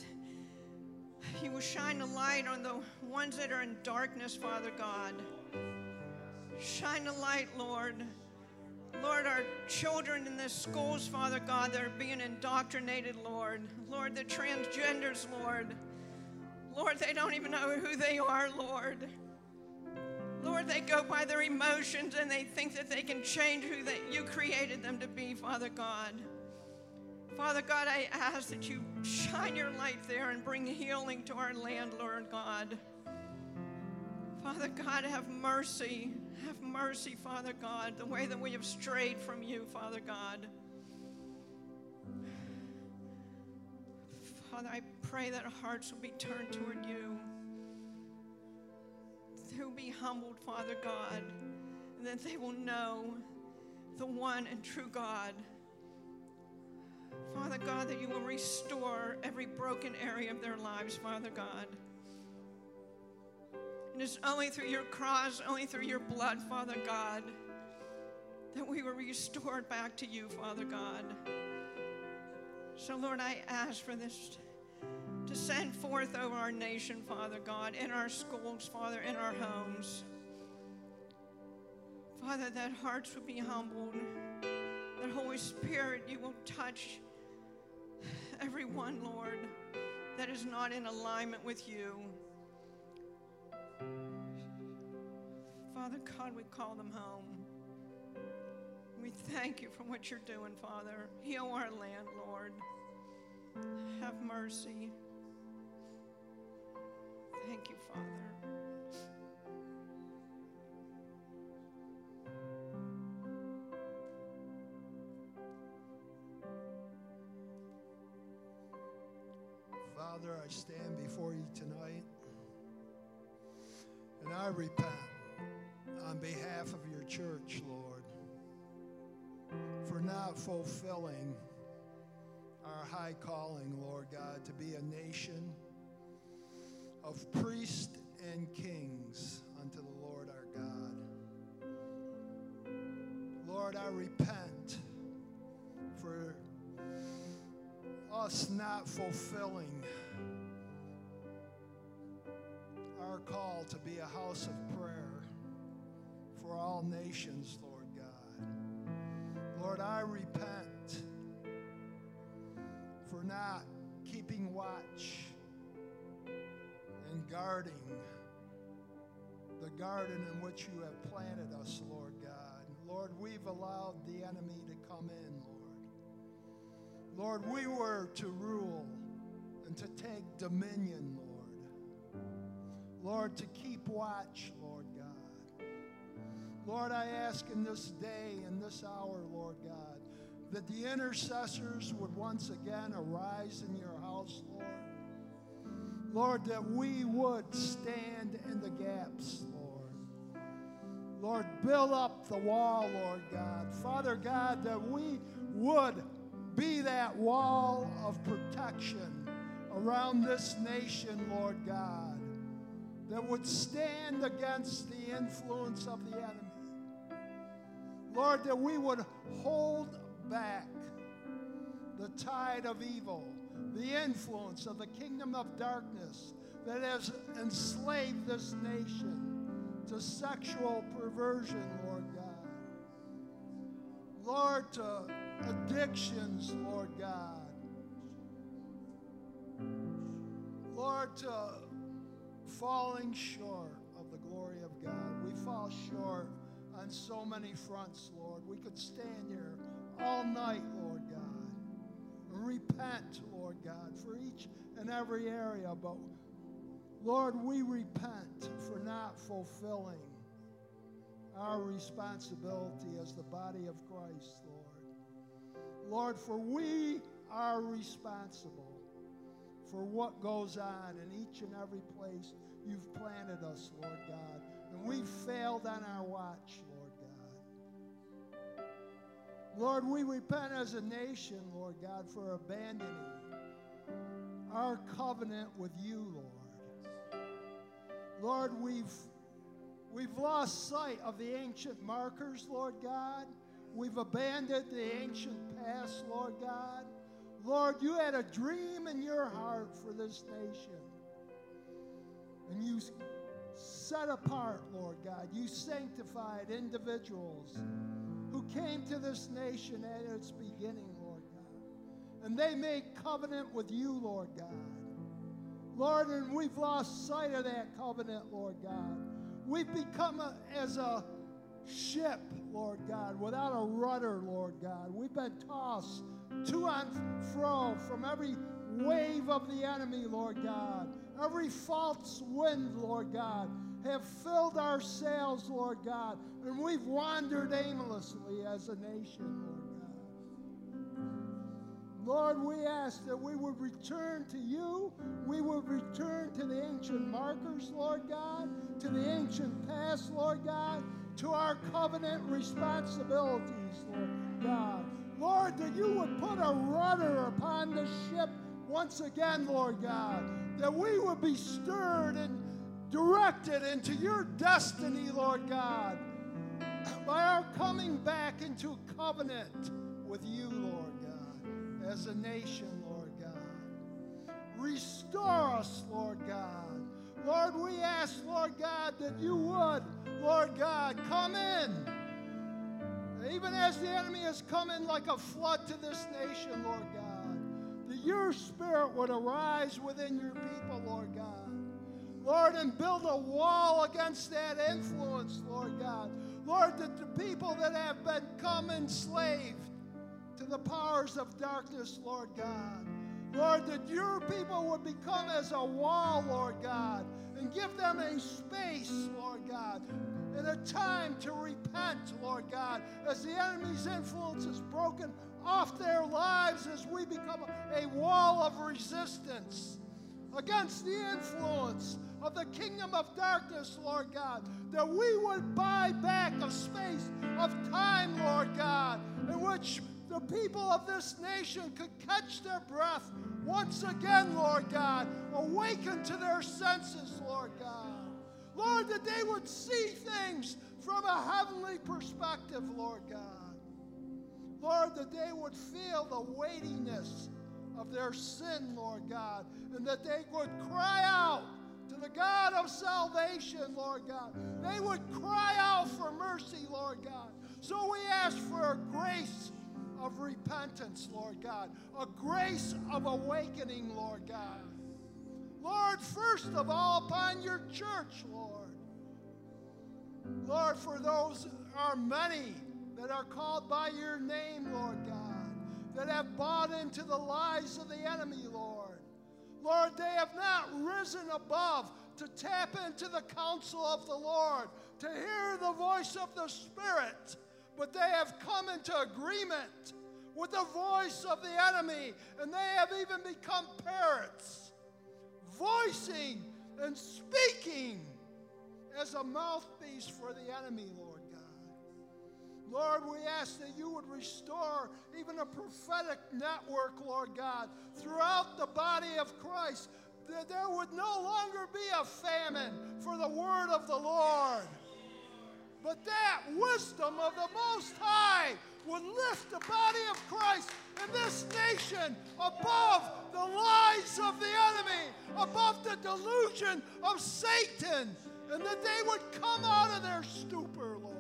you will shine a light on the ones that are in darkness, Father God. Shine a light, Lord. Lord, our children in the schools, Father God, that are being indoctrinated, Lord. Lord, the transgenders, Lord. Lord, they don't even know who they are, Lord. Lord, they go by their emotions and they think that they can change who they, you created them to be, Father God. Father God, I ask that you shine your light there and bring healing to our land, Lord God. Father God, have mercy. Have mercy, Father God, the way that we have strayed from you, Father God. Father, I pray that hearts will be turned toward you. They will be humbled, Father God, and that they will know the one and true God. Father God, that you will restore every broken area of their lives, Father God. And it's only through your cross, only through your blood, Father God, that we were restored back to you, Father God. So, Lord, I ask for this to send forth over our nation, Father God, in our schools, Father, in our homes. Father, that hearts will be humbled, that Holy Spirit, you will touch everyone, Lord, that is not in alignment with you. Father God, we call them home. We thank you for what you're doing, Father. Heal our land, Lord. Have mercy. Thank you, Father. Father, I stand before you tonight and I repent on behalf of your church, Lord, for not fulfilling our high calling, Lord God, to be a nation of priests and kings unto the Lord our God. Lord, I repent for us not fulfilling our call to be a house of prayer for all nations, Lord God. Lord, I repent for not keeping watch and guarding the garden in which you have planted us, Lord God. Lord, we've allowed the enemy to come in, Lord. Lord, we were to rule and to take dominion, Lord. Lord, to keep watch, Lord. Lord, I ask in this day, in this hour, Lord God, that the intercessors would once again arise in your house, Lord. Lord, that we would stand in the gaps, Lord. Lord, build up the wall, Lord God. Father God, that we would be that wall of protection around this nation, Lord God, that would stand against the influence of the enemy. Lord, that we would hold back the tide of evil, the influence of the kingdom of darkness that has enslaved this nation to sexual perversion, Lord God. Lord, to addictions, Lord God. Lord, to falling short of the glory of God. We fall short on so many fronts, Lord. We could stand here all night, Lord God, and repent, Lord God, for each and every area. But Lord, we repent for not fulfilling our responsibility as the body of Christ, Lord. Lord, for we are responsible for what goes on in each and every place you've planted us, Lord God. And we've failed on our watch, Lord God. Lord, we repent as a nation, Lord God, for abandoning our covenant with you, Lord. Lord, we've we've lost sight of the ancient markers, Lord God. We've abandoned the ancient past, Lord God. Lord, you had a dream in your heart for this nation. And you set apart, Lord God. You sanctified individuals who came to this nation at its beginning, Lord God. And they made covenant with you, Lord God. Lord, and we've lost sight of that covenant, Lord God. We've become a, as a ship, Lord God, without a rudder, Lord God. We've been tossed to and fro from every wave of the enemy, Lord God. Every false wind, Lord God, have filled our sails, Lord God, and we've wandered aimlessly as a nation, Lord God. Lord, we ask that we would return to you. We would return to the ancient markers, Lord God, to the ancient past, Lord God, to our covenant responsibilities, Lord God. Lord, that you would put a rudder upon the ship once again, Lord God, that we would be stirred and directed into your destiny, Lord God, by our coming back into covenant with you, Lord God, as a nation, Lord God. Restore us, Lord God. Lord, we ask, Lord God, that you would, Lord God, come in. Even as the enemy has come in like a flood to this nation, Lord God, that your spirit would arise within your people, Lord God. Lord, and build a wall against that influence, Lord God. Lord, that the people that have been come enslaved to the powers of darkness, Lord God. Lord, that your people would become as a wall, Lord God, and give them a space, Lord God, and a time to repent, Lord God, as the enemy's influence is broken off their lives, as we become a wall of resistance against the influence of the kingdom of darkness, Lord God, that we would buy back a space of time, Lord God, in which the people of this nation could catch their breath once again, Lord God, awaken to their senses, Lord God. Lord, that they would see things from a heavenly perspective, Lord God. Lord, that they would feel the weightiness of their sin, Lord God, and that they would cry out to the God of salvation, Lord God. They would cry out for mercy, Lord God. So we ask for a grace of repentance, Lord God, a grace of awakening, Lord God. Lord, first of all, upon your church, Lord. Lord, for those are many that are called by your name, Lord God, that have bought into the lies of the enemy, Lord. Lord, they have not risen above to tap into the counsel of the Lord, to hear the voice of the Spirit, but they have come into agreement with the voice of the enemy, and they have even become parrots, voicing and speaking as a mouthpiece for the enemy, Lord God. Lord, we ask that you would restore even a prophetic network, Lord God, throughout the body of Christ, that there would no longer be a famine for the word of the Lord. But that wisdom of the Most High would lift the body of Christ in this nation above the lies of the enemy, above the delusion of Satan, and that they would come out of their stupor, Lord.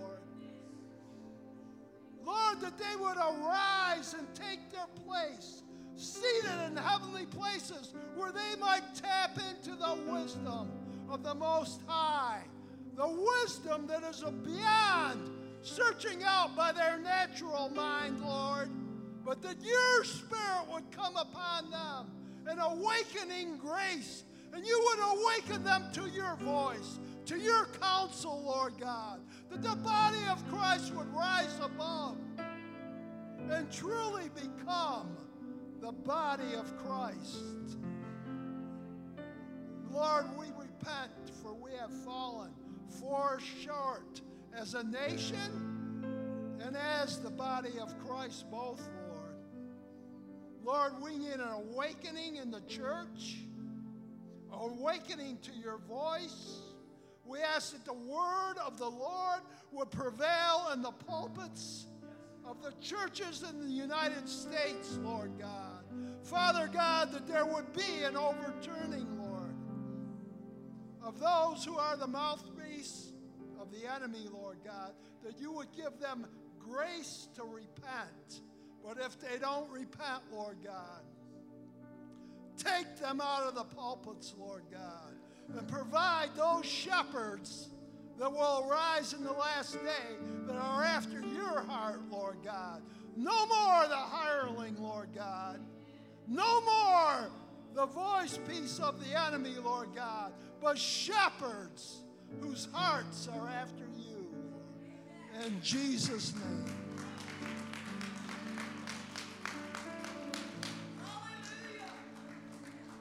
Lord, that they would arise and take their place, seated in heavenly places, where they might tap into the wisdom of the Most High, the wisdom that is beyond searching out by their natural mind, Lord, but that your Spirit would come upon them, an awakening grace, and you would awaken them to your voice, to your counsel, Lord God, that the body of Christ would rise above and truly become the body of Christ. Lord, we repent for we have fallen far short as a nation and as the body of Christ, both, Lord. We need an awakening in the church, awakening to your voice. We ask that the word of the Lord would prevail in the pulpits of the churches in the United States, Lord God. Father God, that there would be an overturning, Lord, of those who are the mouthpiece of the enemy, Lord God, that you would give them grace to repent. But if they don't repent, Lord God, take them out of the pulpits, Lord God, and provide those shepherds that will arise in the last day that are after your heart, Lord God. No more the hireling, Lord God. No more the voice piece of the enemy, Lord God, but shepherds whose hearts are after you. In Jesus' name.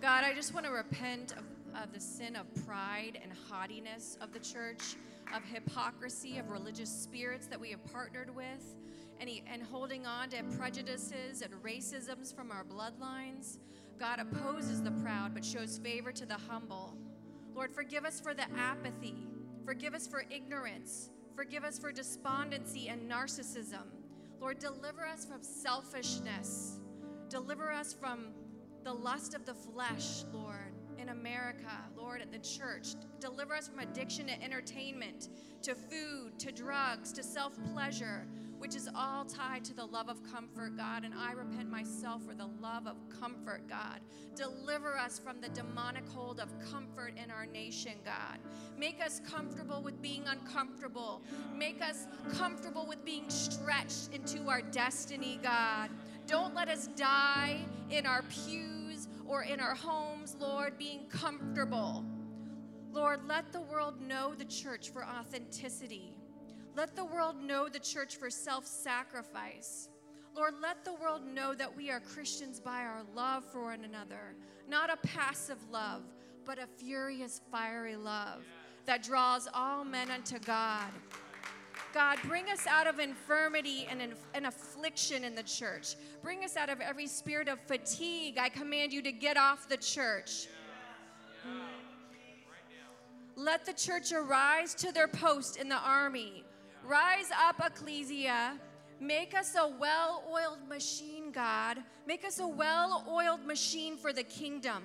God, I just want to repent of, of the sin of pride and haughtiness of the church, of hypocrisy, of religious spirits that we have partnered with, and, he, and holding on to prejudices and racisms from our bloodlines. God opposes the proud but shows favor to the humble. Lord, forgive us for the apathy. Forgive us for ignorance. Forgive us for despondency and narcissism. Lord, deliver us from selfishness. Deliver us from the lust of the flesh, Lord, in America, Lord, at the church. Deliver us from addiction to entertainment, to food, to drugs, to self pleasure, which is all tied to the love of comfort, God. And I repent myself for the love of comfort, God. Deliver us from the demonic hold of comfort in our nation, God. Make us comfortable with being uncomfortable. Make us comfortable with being stretched into our destiny, God. Don't let us die in our pews or in our homes, Lord, being comfortable. Lord, let the world know the church for authenticity. Let the world know the church for self sacrifice. Lord, let the world know that we are Christians by our love for one another, not a passive love, but a furious, fiery love that draws all men unto God. God, bring us out of infirmity and, and affliction in the church. Bring us out of every spirit of fatigue. I command you to get off the church. Hmm. Let the church arise to their post in the army. Rise up, ecclesia. Make us a well oiled machine, God. Make us a well oiled machine for the kingdom.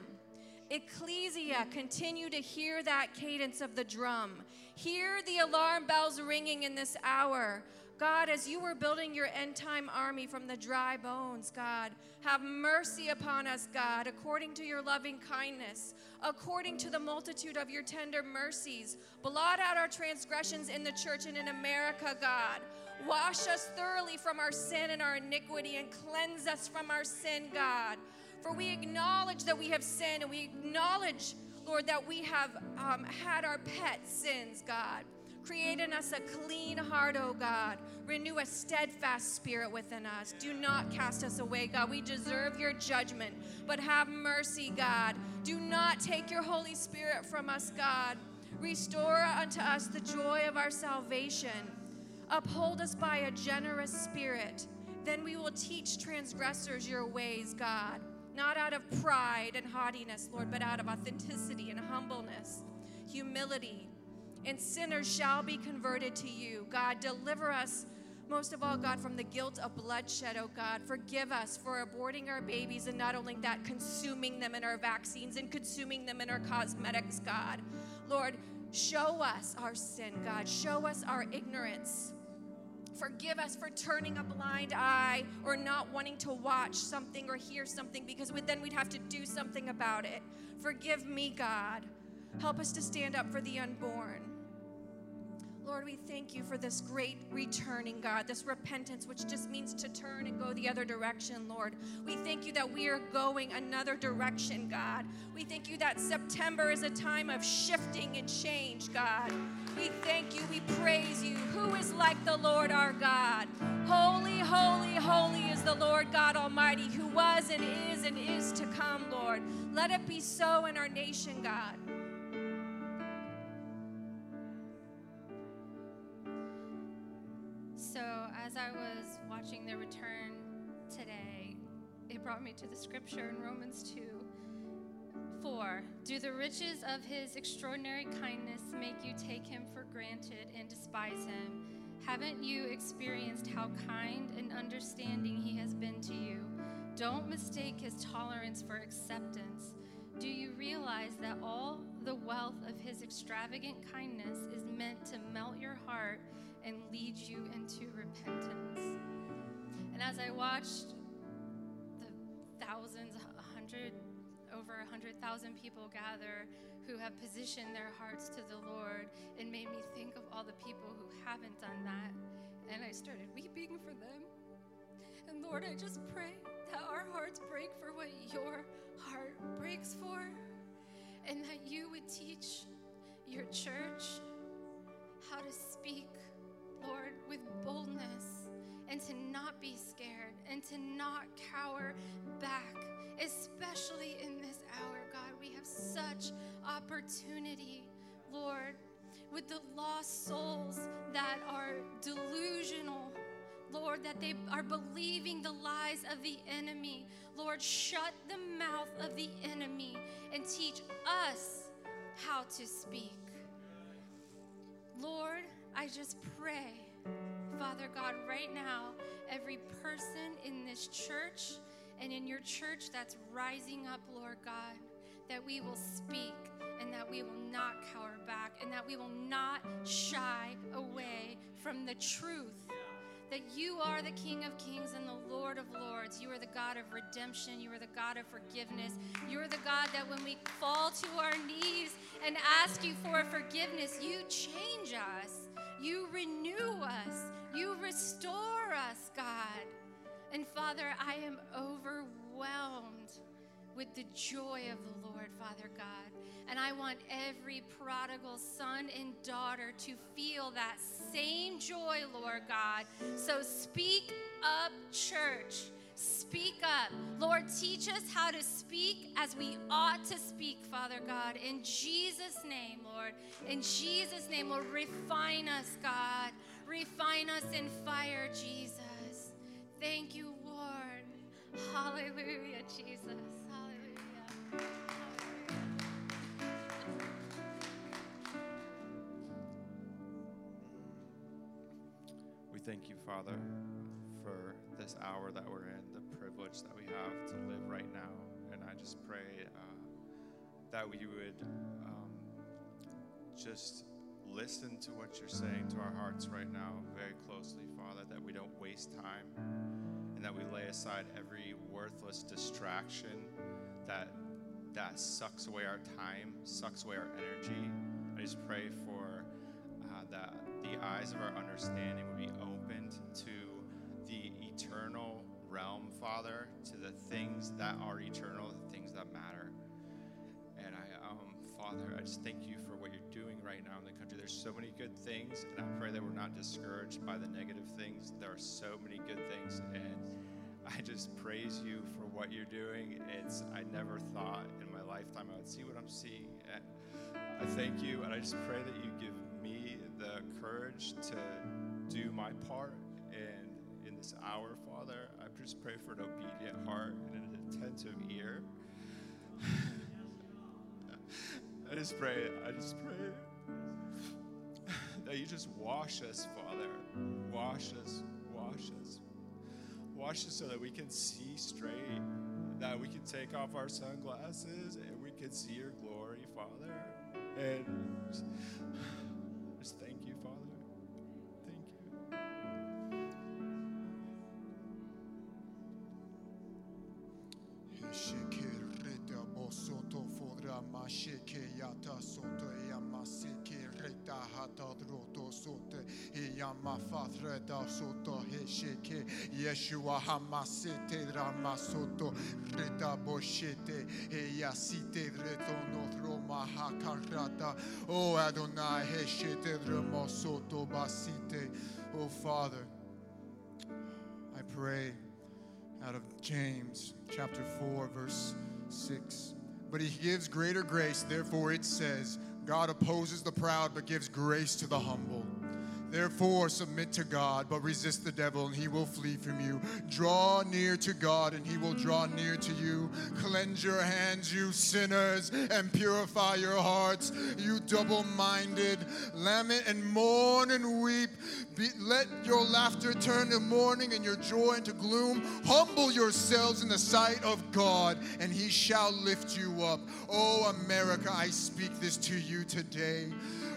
Ecclesia, continue to hear that cadence of the drum. Hear the alarm bells ringing in this hour. God, as you were building your end time army from the dry bones, God, have mercy upon us, God, according to your loving kindness, according to the multitude of your tender mercies. Blot out our transgressions in the church and in America, God. Wash us thoroughly from our sin and our iniquity and cleanse us from our sin, God. For we acknowledge that we have sinned and we acknowledge, Lord, that we have um, had our pet sins, God. Create in us a clean heart, O God. Renew a steadfast spirit within us. Do not cast us away, God. We deserve your judgment, but have mercy, God. Do not take your Holy Spirit from us, God. Restore unto us the joy of our salvation. Uphold us by a generous spirit. Then we will teach transgressors your ways, God. Not out of pride and haughtiness, Lord, but out of authenticity and humbleness, humility and sinners shall be converted to you. God, deliver us, most of all, God, from the guilt of bloodshed, oh God. Forgive us for aborting our babies and not only that, consuming them in our vaccines and consuming them in our cosmetics, God. Lord, show us our sin, God. Show us our ignorance. Forgive us for turning a blind eye or not wanting to watch something or hear something because then we'd have to do something about it. Forgive me, God. Help us to stand up for the unborn. Lord, we thank you for this great returning, God, this repentance, which just means to turn and go the other direction, Lord. We thank you that we are going another direction, God. We thank you that September is a time of shifting and change, God. We thank you, we praise you. Who is like the Lord our God? Holy, holy, holy is the Lord God Almighty, who was and is and is to come, Lord. Let it be so in our nation, God. So, as I was watching the return today, it brought me to the scripture in Romans 2 4. Do the riches of his extraordinary kindness make you take him for granted and despise him? Haven't you experienced how kind and understanding he has been to you? Don't mistake his tolerance for acceptance. Do you realize that all the wealth of his extravagant kindness is meant to melt your heart and lead you into repentance? And as I watched the thousands, hundred, over a hundred thousand people gather who have positioned their hearts to the Lord, it made me think of all the people who haven't done that. And I started weeping for them. And Lord, I just pray that our hearts break for what your heart breaks for, and that you would teach your church how to speak, Lord, with boldness, and to not be scared, and to not cower back, especially in this hour, God. We have such opportunity, Lord, with the lost souls that are delusional. Lord, that they are believing the lies of the enemy. Lord, shut the mouth of the enemy and teach us how to speak. Lord, I just pray, Father God, right now, every person in this church and in your church that's rising up, Lord God, that we will speak and that we will not cower back and that we will not shy away from the truth that you are the King of Kings and the Lord of Lords. You are the God of redemption. You are the God of forgiveness. You are the God that when we fall to our knees and ask you for forgiveness, you change us. You renew us. You restore us, God. And Father, I am overwhelmed with the joy of the Lord, Father God. And I want every prodigal son and daughter to feel that same joy, Lord God. So speak up, church. Speak up. Lord, teach us how to speak as we ought to speak, Father God. In Jesus' name, Lord. In Jesus' name, Lord, refine us, God. Refine us in fire, Jesus. Thank you, Lord. Hallelujah, Jesus. Hallelujah. We thank you, Father, for this hour that we're in, the privilege that we have to live right now. And I just pray uh, that we would um, just listen to what you're saying to our hearts right now very closely, Father, that we don't waste time and that we lay aside every worthless distraction that that sucks away our time, sucks away our energy. I just pray for uh, that the eyes of our understanding would be opened to Father, to the things that are eternal, the things that matter. And I, um, Father, I just thank you for what you're doing right now in the country. There's so many good things, and I pray that we're not discouraged by the negative things. There are so many good things, and I just praise you for what you're doing. It's I never thought in my lifetime I would see what I'm seeing, and I thank you, and I just pray that you give me the courage to do my part. And in this hour, Father, Just pray for an obedient heart and an attentive ear. I just pray, I just pray that you just wash us, Father. Wash us, wash us. Wash us so that we can see straight, that we can take off our sunglasses and we can see your glory, Father. And soto e amaseke reta hata droto sote e yama fatre da soto he sheke Yeshua hamasete ramasoto reta boshete e yasite reto notro mahakarata O Adonai he shete remosoto basite O Father I pray out of James chapter 4, verse 6. But he gives greater grace, therefore it says, God opposes the proud but gives grace to the humble. Therefore, submit to God, but resist the devil, and he will flee from you. Draw near to God, and he will draw near to you. Cleanse your hands, you sinners, and purify your hearts, you double minded. Lament and mourn and weep. Be, let your laughter turn to mourning and your joy into gloom. Humble yourselves in the sight of God, and he shall lift you up. Oh, America, I speak this to you today.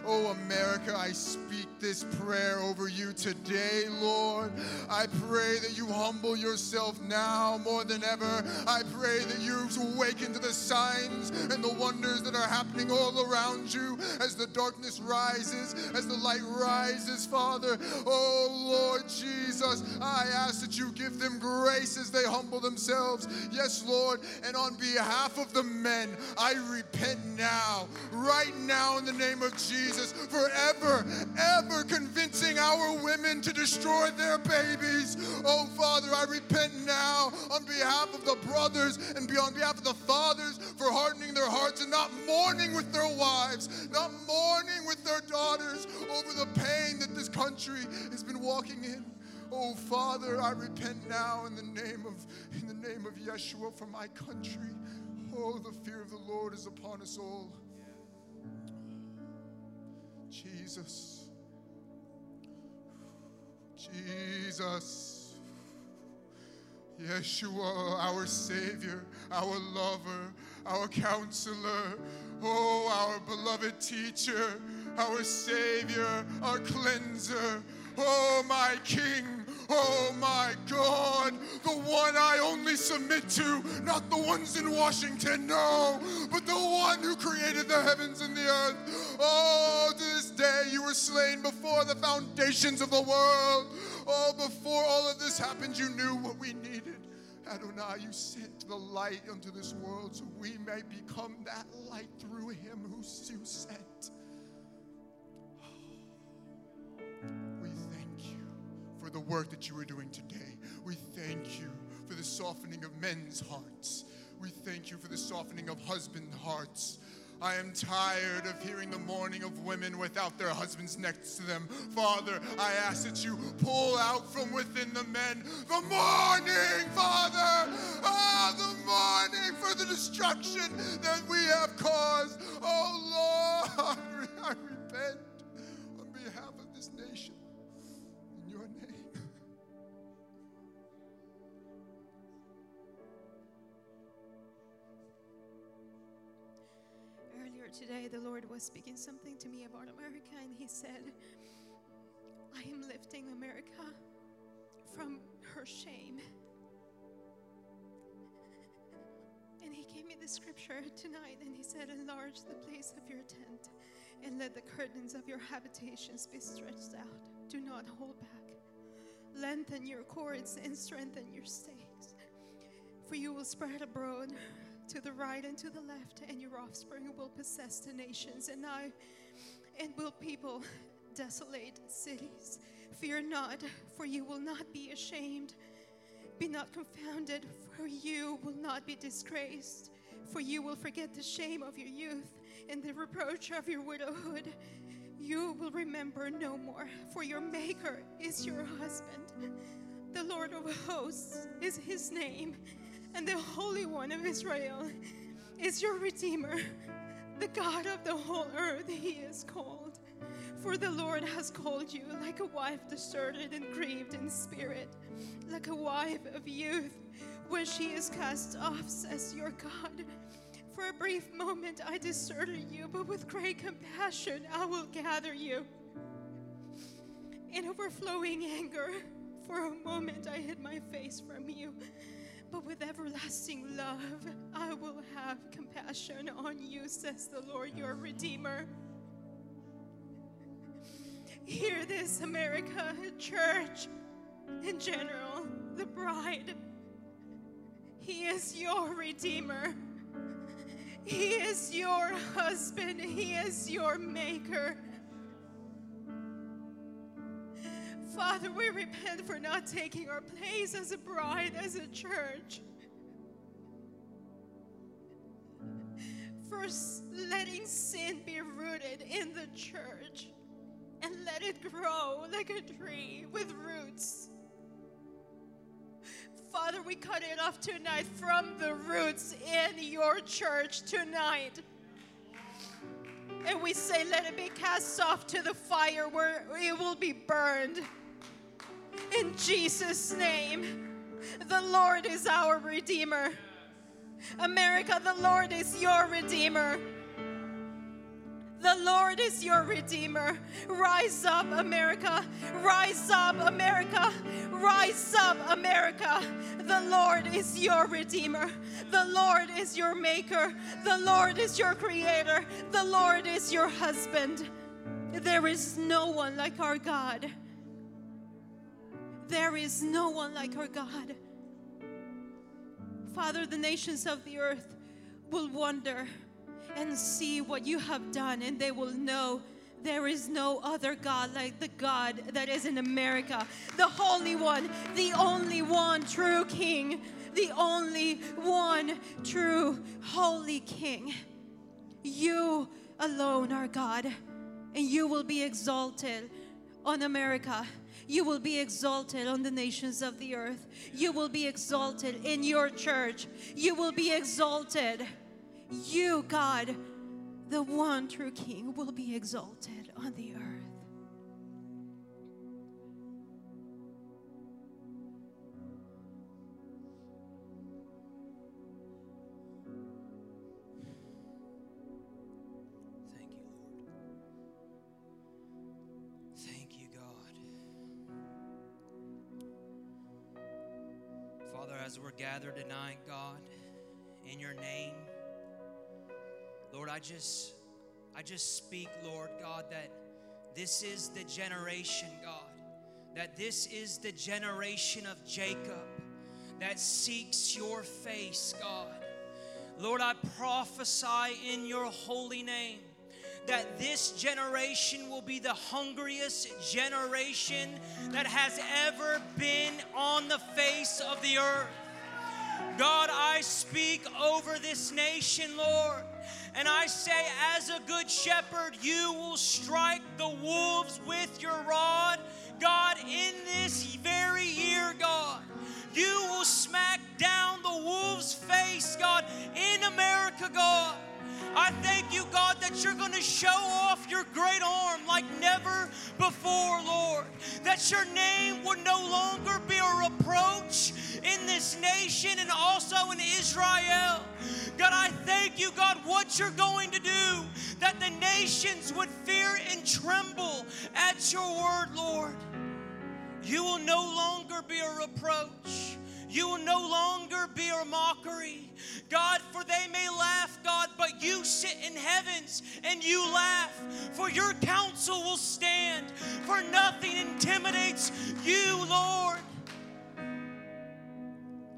Oh, America, I speak this prayer over you today, Lord. I pray that you humble yourself now more than ever. I pray that you awaken to the signs and the wonders that are happening all around you as the darkness rises, as the light rises, Father. Oh, Lord Jesus, I ask that you give them grace as they humble themselves. Yes, Lord. And on behalf of the men, I repent now, right now, in the name of Jesus, forever, ever, convincing our women to destroy their babies. Oh, Father, I repent now on behalf of the brothers and on behalf of the fathers for hardening their hearts and not mourning with their wives, not mourning with their daughters over the pain that this country has been walking in. Oh Father, I repent now in the name of in the name of Yeshua for my country. Oh, the fear of the Lord is upon us all. Jesus. Jesus. Yeshua, our Savior, our lover, our counselor, oh, our beloved teacher, our Savior, our cleanser, oh, my King, oh, my God, the one I only submit to, not the ones in Washington, no, but the one who created the heavens and the earth. Oh, to this day you were slain before the foundations of the world. Oh, before all of this happened, you knew what we needed. Adonai, you sent the light unto this world so we may become that light through him who you sent. We thank you for the work that you are doing today. We thank you for the softening of men's hearts. We thank you for the softening of husband hearts. I am tired of hearing the mourning of women without their husbands next to them. Father, I ask that you pull out from within the men the mourning, Father, ah, the mourning for the destruction that we have caused. Oh Lord, I repent today, the Lord was speaking something to me about America, and He said, I am lifting America from her shame. And He gave me the scripture tonight, and He said, Enlarge the place of your tent, and let the curtains of your habitations be stretched out. Do not hold back. lengthen your cords and strengthen your stakes. For you will spread abroad to the right and to the left, and your offspring will possess the nations, and I and will people desolate cities. Fear not, for you will not be ashamed. Be not confounded, for you will not be disgraced. For you will forget the shame of your youth and the reproach of your widowhood. You will remember no more, for your Maker is your husband. The Lord of hosts is his name, and the Holy One of Israel is your Redeemer. The God of the whole earth he is called. For the Lord has called you like a wife deserted and grieved in spirit, like a wife of youth when she is cast off, says your God. For a brief moment I deserted you, but with great compassion I will gather you. In overflowing anger, for a moment I hid my face from you, but with everlasting love I will have compassion on you, says the Lord your Redeemer. Hear this, America, church in general, the bride. He is your Redeemer. He is your husband. He is your maker. Father, we repent for not taking our place as a bride, as a church. For letting sin be rooted in the church and let it grow like a tree with roots. Father, we cut it off tonight from the roots in your church tonight. And we say, let it be cast off to the fire where it will be burned. In Jesus' name, the Lord is our Redeemer. America, the Lord is your Redeemer. The Lord is your Redeemer. Rise up, America. Rise up, America. Rise up, America. The Lord is your Redeemer. The Lord is your Maker. The Lord is your Creator. The Lord is your husband. There is no one like our God. There is no one like our God. Father, the nations of the earth will wonder and see what you have done, and they will know there is no other God like the God that is in America, the Holy One, the only one true King, the only one true Holy King. You alone are God, and you will be exalted on America. You will be exalted on the nations of the earth. You will be exalted in your church. You will be exalted. You, God, the one true King, will be exalted on the earth. Gathered tonight, God, in your name, Lord, I just I just speak, Lord God, that this is the generation, God, that this is the generation of Jacob that seeks your face, God. Lord, I prophesy in your holy name that this generation will be the hungriest generation that has ever been on the face of the earth. God, I speak over this nation, Lord. And I say, as a good shepherd, you will strike the wolves with your rod. God, in this very year, God, you will smack down the wolves' face, God, in America, God. I thank you, God, that you're going to show off your great arm like never before, Lord. That your name would no longer be a reproach in this nation and also in Israel. God, I thank you, God, what you're going to do, that the nations would fear and tremble at your word, Lord. You will no longer be a reproach. You will no longer be a mockery. God, for they may laugh, God, but you sit in heavens and you laugh, for your counsel will stand, for nothing intimidates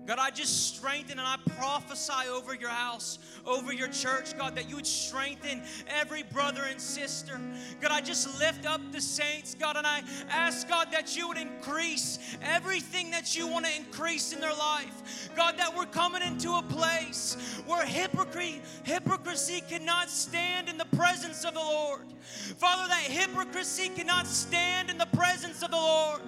God, I just strengthen and I prophesy over your house, over your church, God, that you would strengthen every brother and sister. God, I just lift up the saints, God, and I ask, God, that you would increase everything that you want to increase in their life. God, that we're coming into a place where hypocrisy, hypocrisy cannot stand in the presence of the Lord. Father, that hypocrisy cannot stand in the presence of the Lord.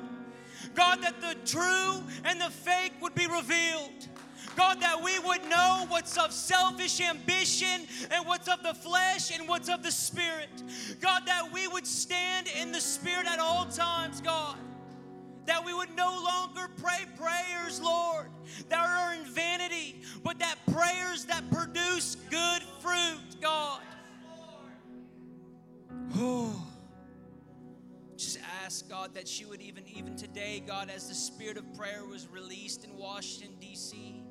God, that the true and the fake would be revealed. God, that we would know what's of selfish ambition and what's of the flesh and what's of the spirit. God, that we would stand in the spirit at all times, God. That we would no longer pray prayers, Lord, that are in vanity, but that prayers that produce good fruit, God. Oh just ask God that you would even even today, God, as the spirit of prayer was released in Washington D.C.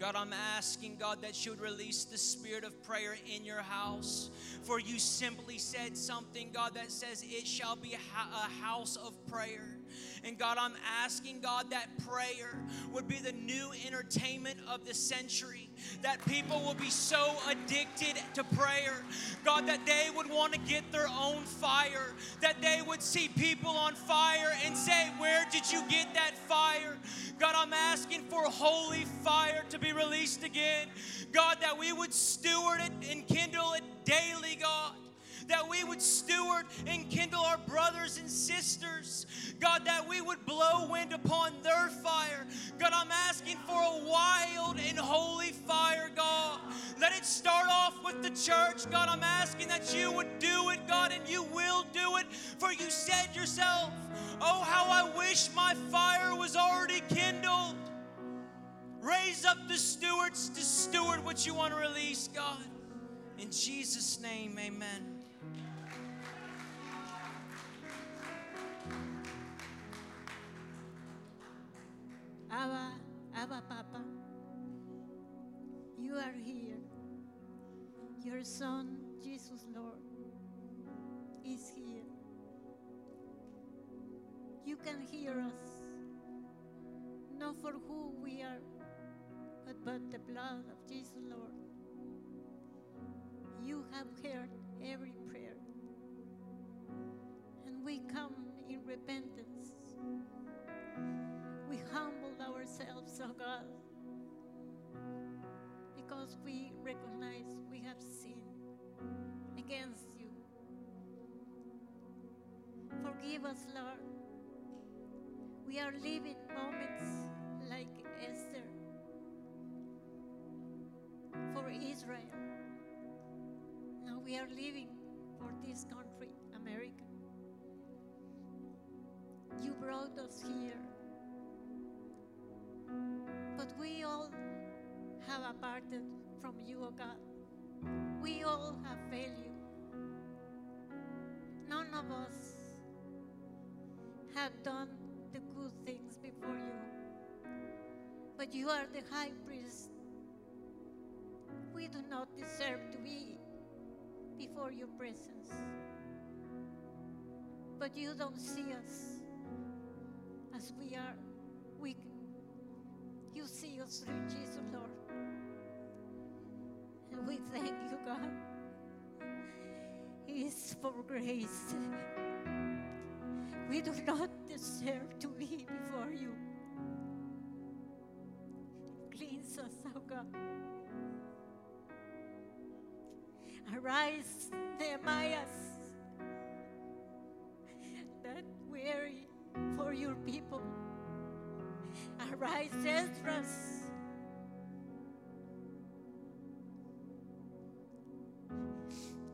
God, I'm asking, God, that you would release the spirit of prayer in your house. For you simply said something, God, that says, It shall be a house of prayer. And God, I'm asking, God, that prayer would be the new entertainment of the century. That people will be so addicted to prayer, God, that they would want to get their own fire. That they would see people on fire and say, Where did you get that fire? God, I'm asking for holy fire to be released again. God, that we would steward it and kindle it daily, God that we would steward and kindle our brothers and sisters. God, that we would blow wind upon their fire. God, I'm asking for a wild and holy fire, God. Let it start off with the church. God, I'm asking that you would do it, God, and you will do it. For you said yourself, Oh, how I wish my fire was already kindled. Raise up the stewards to steward what you want to release, God. In Jesus' name, amen. Abba, Abba, Papa, you are here. Your Son, Jesus Lord, is here. You can hear us, not for who we are, but by the blood of Jesus Lord. You have heard every prayer, and we come in repentance. Humble ourselves, oh God, because we recognize we have sinned against you. Forgive us, Lord. We are living moments like Esther for Israel. Now we are living for this country, America. You brought us here. But we all have aparted from you, O oh God. We all have failed you. None of us have done the good things before you. But you are the high priest. We do not deserve to be before your presence. But you don't see us as we are weak you see us through Jesus, Lord. And we thank you, God. It's for grace. We do not deserve to be before you. Cleanse us, oh God. Arise, Nehemiahs, that weary for your people. Arise, Esdras.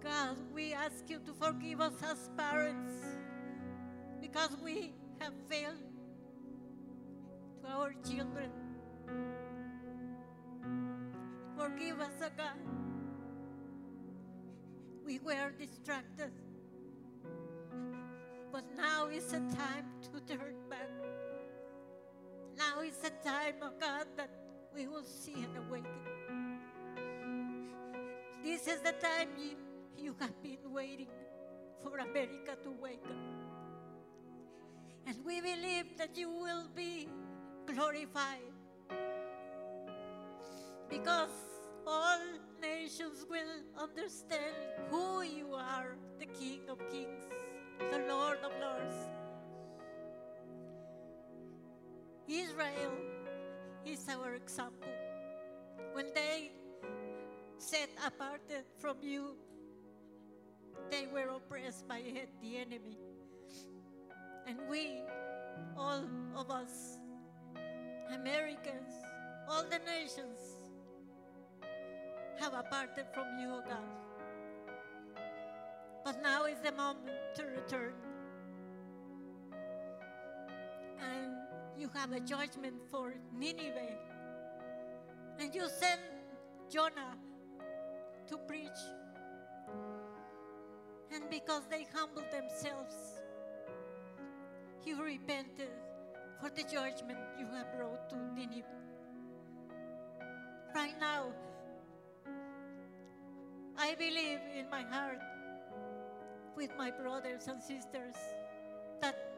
God, we ask you to forgive us as parents because we have failed to our children. Forgive us, oh God. We were distracted. But now is the time to turn back. Now is the time, oh God, that we will see and awaken. This is the time you, you have been waiting for America to wake up. And we believe that you will be glorified because all nations will understand who you are the King of Kings, the Lord of Lords. Israel is our example. When they set apart from you, they were oppressed by the enemy. And we, all of us, Americans, all the nations, have aparted from you, God. But now is the moment to return. You have a judgment for Nineveh. And you send Jonah to preach. And because they humbled themselves, you repented for the judgment you have brought to Nineveh. Right now, I believe in my heart with my brothers and sisters that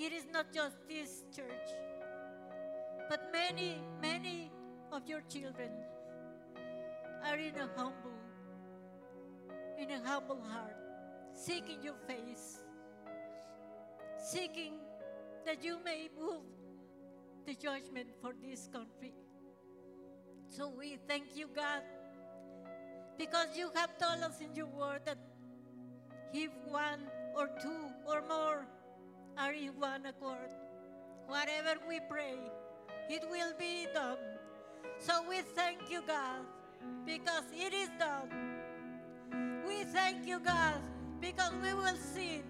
it is not just this church, but many, many of your children are in a humble, in a humble heart, seeking your face, seeking that you may move the judgment for this country. So we thank you, God, because you have told us in your word that if one or two or more are in one accord, whatever we pray, it will be done. So we thank you, God, because it is done. We thank you, God, because we will see it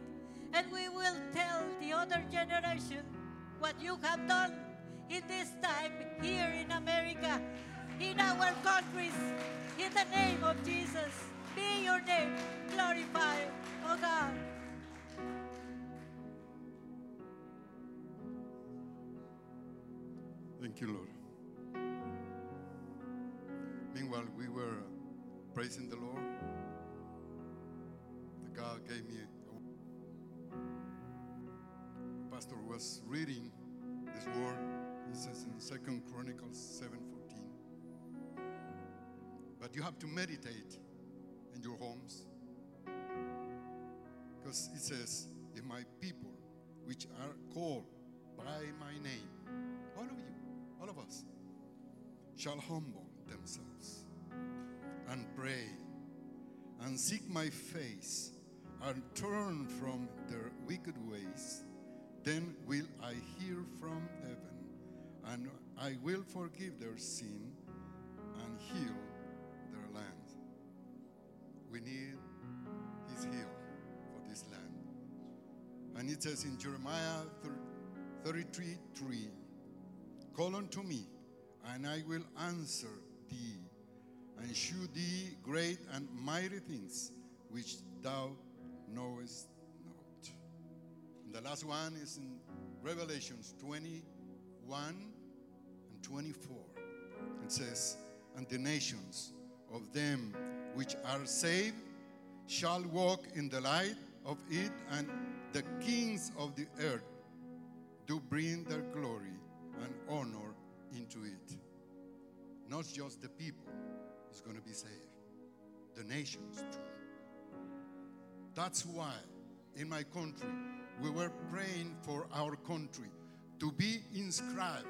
and we will tell the other generation what you have done in this time here in America, in our countries, in the name of Jesus. Be your name glorified, oh God. Thank you, Lord. Meanwhile, we were uh, praising the Lord. The God gave me. A, pastor was reading this word. It says in Second Chronicles seven fourteen. But you have to meditate in your homes, because it says, "If my people, which are called by my name, all of you, all of us, shall humble themselves and pray and seek my face and turn from their wicked ways, then will I hear from heaven and I will forgive their sin and heal their land. We need his heal for this land. And it says in Jeremiah 33 3, Call unto me, and I will answer thee, and shew thee great and mighty things which thou knowest not. And the last one is in Revelations 21 and 24. It says, And the nations of them which are saved shall walk in the light of it, and the kings of the earth do bring their glory and honor into it. Not just the people is going to be saved, the nations too. That's why in my country we were praying for our country to be inscribed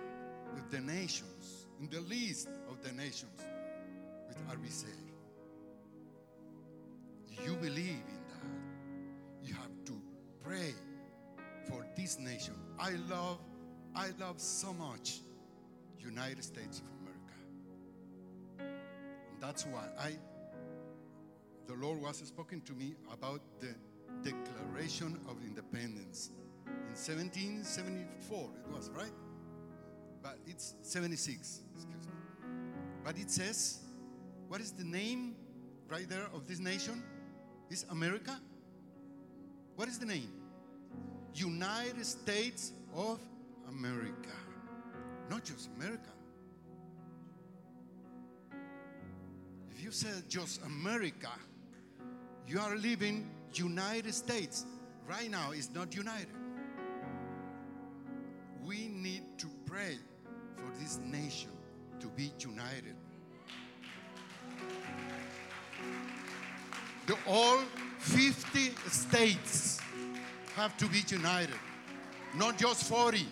with the nations, in the list of the nations, with are we saved. You believe in that. You have to pray for this nation. I love, I love so much United States of America. And that's why I the Lord was speaking to me about the Declaration of Independence. In 1774 it was, right? But it's 76, excuse me. But it says, what is the name right there of this nation? Is America? What is the name? United States of America. Not just America. If you say just America, you are living United States. Right now, it's not united. We need to pray for this nation to be united. The all 50 states have to be united, not just 40.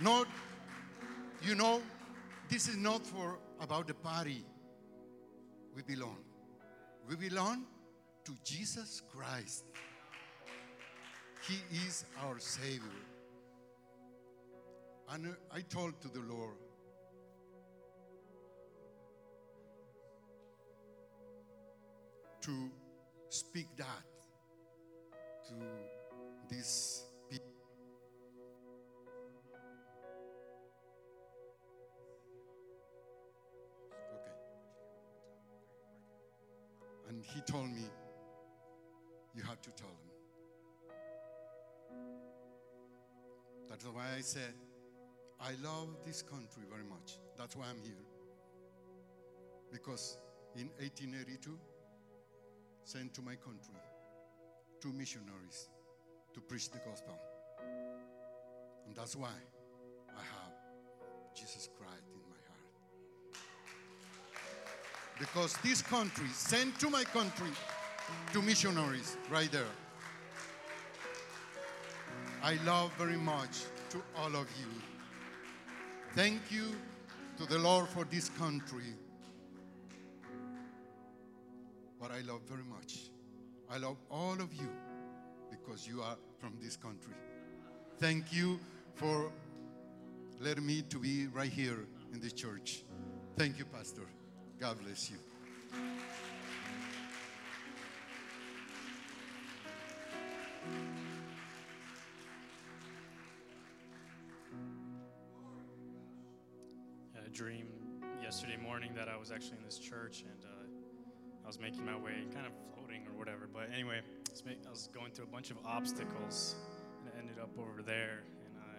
Not, you know, this is not for about the party we belong. We belong to Jesus Christ. He is our Savior. And uh, I told to the Lord, to speak that to these And he told me, you have to tell them. That's why I said, I love this country very much. That's why I'm here. Because in 1882, sent to my country two missionaries to preach the gospel. And that's why Because this country sent to my country two missionaries right there. I love very much to all of you. Thank you to the Lord for this country. But I love very much. I love all of you because you are from this country. Thank you for letting me to be right here in this church. Thank you, Pastor. God bless you. I had a dream yesterday morning that I was actually in this church and uh, I was making my way, kind of floating or whatever. But anyway, I was, I was going through a bunch of obstacles and I ended up over there. And uh,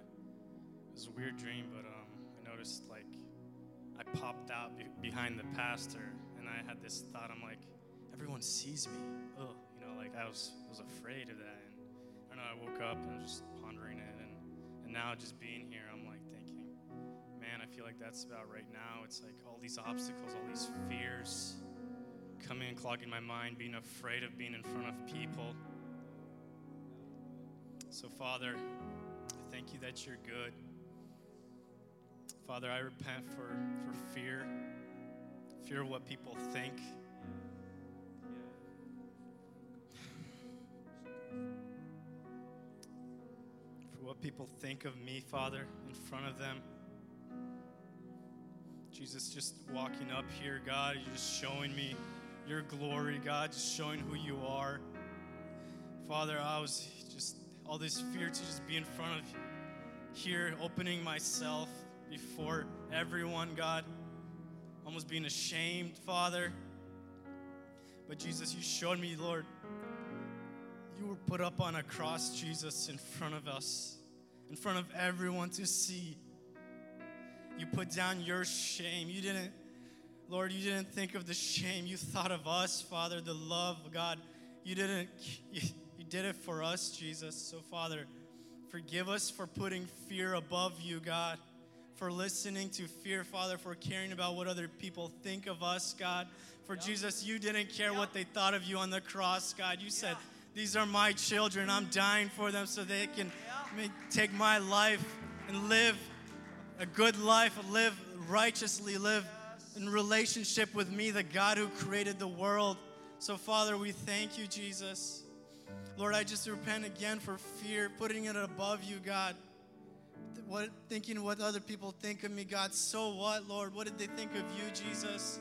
it was a weird dream, but um, I noticed like I popped out be- behind the pastor and I had this thought. I'm like, everyone sees me. Oh, you know, like I was, was afraid of that. And I know, I woke up and was just pondering it. And, and now just being here, I'm like thinking, man, I feel like that's about right now. It's like all these obstacles, all these fears coming and clogging my mind, being afraid of being in front of people. So, Father, I thank you that you're good. Father, I repent for, for fear, fear of what people think. For what people think of me, Father, in front of them. Jesus, just walking up here, God, you're just showing me your glory, God, just showing who you are. Father, I was just all this fear to just be in front of you here, opening myself before everyone, God, almost being ashamed, Father. But Jesus, you showed me, Lord, you were put up on a cross, Jesus, in front of us, in front of everyone to see. You put down your shame. You didn't, Lord, you didn't think of the shame. You thought of us, Father, the love, God. You didn't, you, you did it for us, Jesus. So, Father, forgive us for putting fear above you, God, for listening to fear, Father, for caring about what other people think of us, God. For Jesus, you didn't care what they thought of you on the cross, God. You said, These are my children. I'm dying for them so they can make, take my life and live a good life, live righteously, live in relationship with me, the God who created the world. So, Father, we thank you, Jesus. Lord, I just repent again for fear, putting it above you, God. What thinking what other people think of me, God. So what, Lord? What did they think of you, Jesus?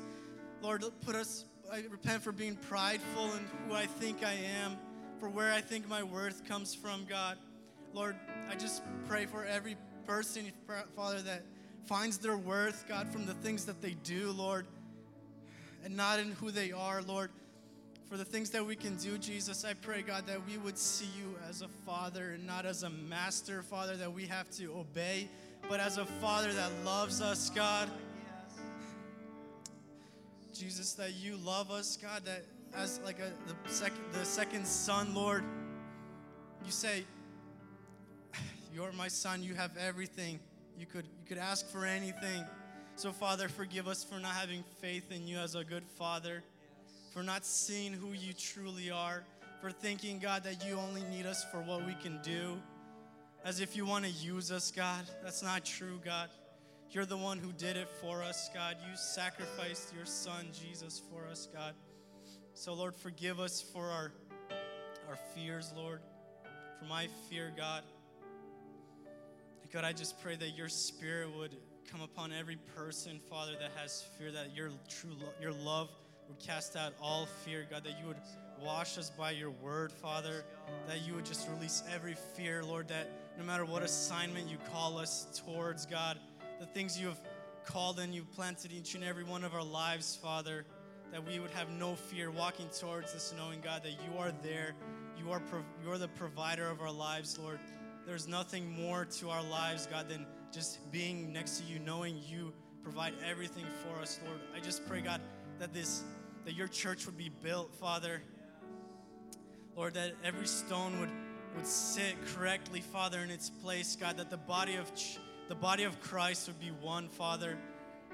Lord, put us. I repent for being prideful in who I think I am, for where I think my worth comes from, God. Lord, I just pray for every person, Father, that finds their worth, God, from the things that they do, Lord, and not in who they are, Lord. For the things that we can do, Jesus, I pray, God, that we would see you as a father and not as a master, Father, that we have to obey, but as a father that loves us, God. Jesus, that you love us, God, that as like a the second the second son, Lord, you say, You're my son, you have everything. You could you could ask for anything. So Father, forgive us for not having faith in you as a good father, for not seeing who you truly are, for thinking, God, that you only need us for what we can do. As if you want to use us, God. That's not true, God. You're the one who did it for us, God. You sacrificed your son, Jesus, for us, God. So, Lord, forgive us for our, our fears, Lord, for my fear, God. God, I just pray that your spirit would come upon every person, Father, that has fear, that your true lo- your love would cast out all fear, God, that you would wash us by your word, Father, that you would just release every fear, Lord, that no matter what assignment you call us towards, God, the things you have called and you planted each and every one of our lives, Father, that we would have no fear walking towards this, knowing, God, that you are there. You are, prov- you are the provider of our lives, Lord. There's nothing more to our lives, God, than just being next to you, knowing you provide everything for us, Lord. I just pray, God, that this, that your church would be built, Father. Lord, that every stone would, would sit correctly, Father, in its place, God, that the body of ch- the body of Christ would be one, Father.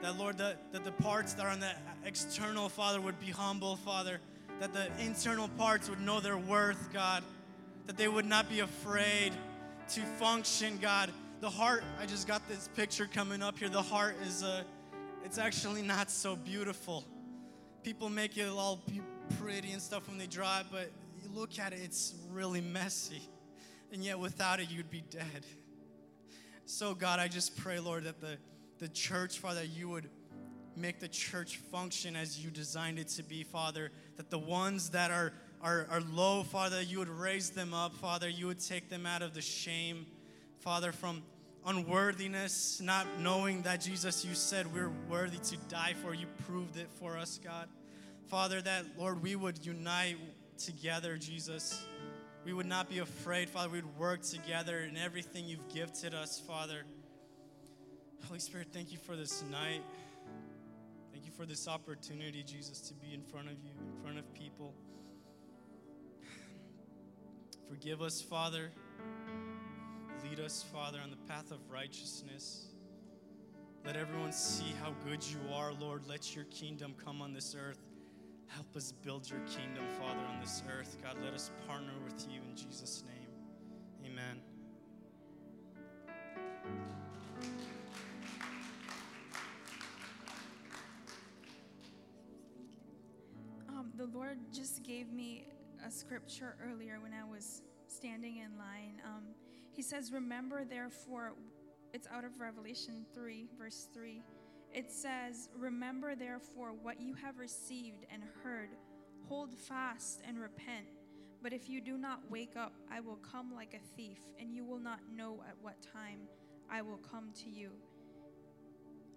That Lord, that, that the parts that are on the external, Father, would be humble, Father. That the internal parts would know their worth, God. That they would not be afraid to function, God. The heart, I just got this picture coming up here. The heart is uh, it's actually not so beautiful. People make it all pretty and stuff when they draw it, but you look at it, it's really messy. And yet without it, you'd be dead. So, God, I just pray, Lord, that the, the church, Father, you would make the church function as you designed it to be, Father. That the ones that are, are, are low, Father, you would raise them up, Father. You would take them out of the shame, Father, from unworthiness, not knowing that Jesus, you said we're worthy to die for. You proved it for us, God. Father, that, Lord, we would unite together, Jesus. We would not be afraid, Father. We would work together in everything you've gifted us, Father. Holy Spirit, thank you for this night. Thank you for this opportunity, Jesus, to be in front of you, in front of people. Forgive us, Father. Lead us, Father, on the path of righteousness. Let everyone see how good you are, Lord. Let your kingdom come on this earth. Help us build your kingdom, Father, on this earth. God, let us partner with you in Jesus' name. Amen. Um, the Lord just gave me a scripture earlier when I was standing in line. Um, he says, Remember, therefore, it's out of Revelation 3, verse 3. It says, Remember, therefore, what you have received and heard, hold fast and repent. But if you do not wake up, I will come like a thief, and you will not know at what time I will come to you.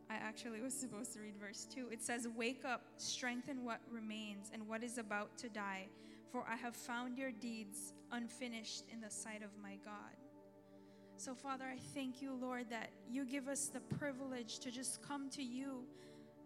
I actually was supposed to read verse 2. It says, Wake up, strengthen what remains and what is about to die, for I have found your deeds unfinished in the sight of my God. So, Father, I thank you, Lord, that you give us the privilege to just come to you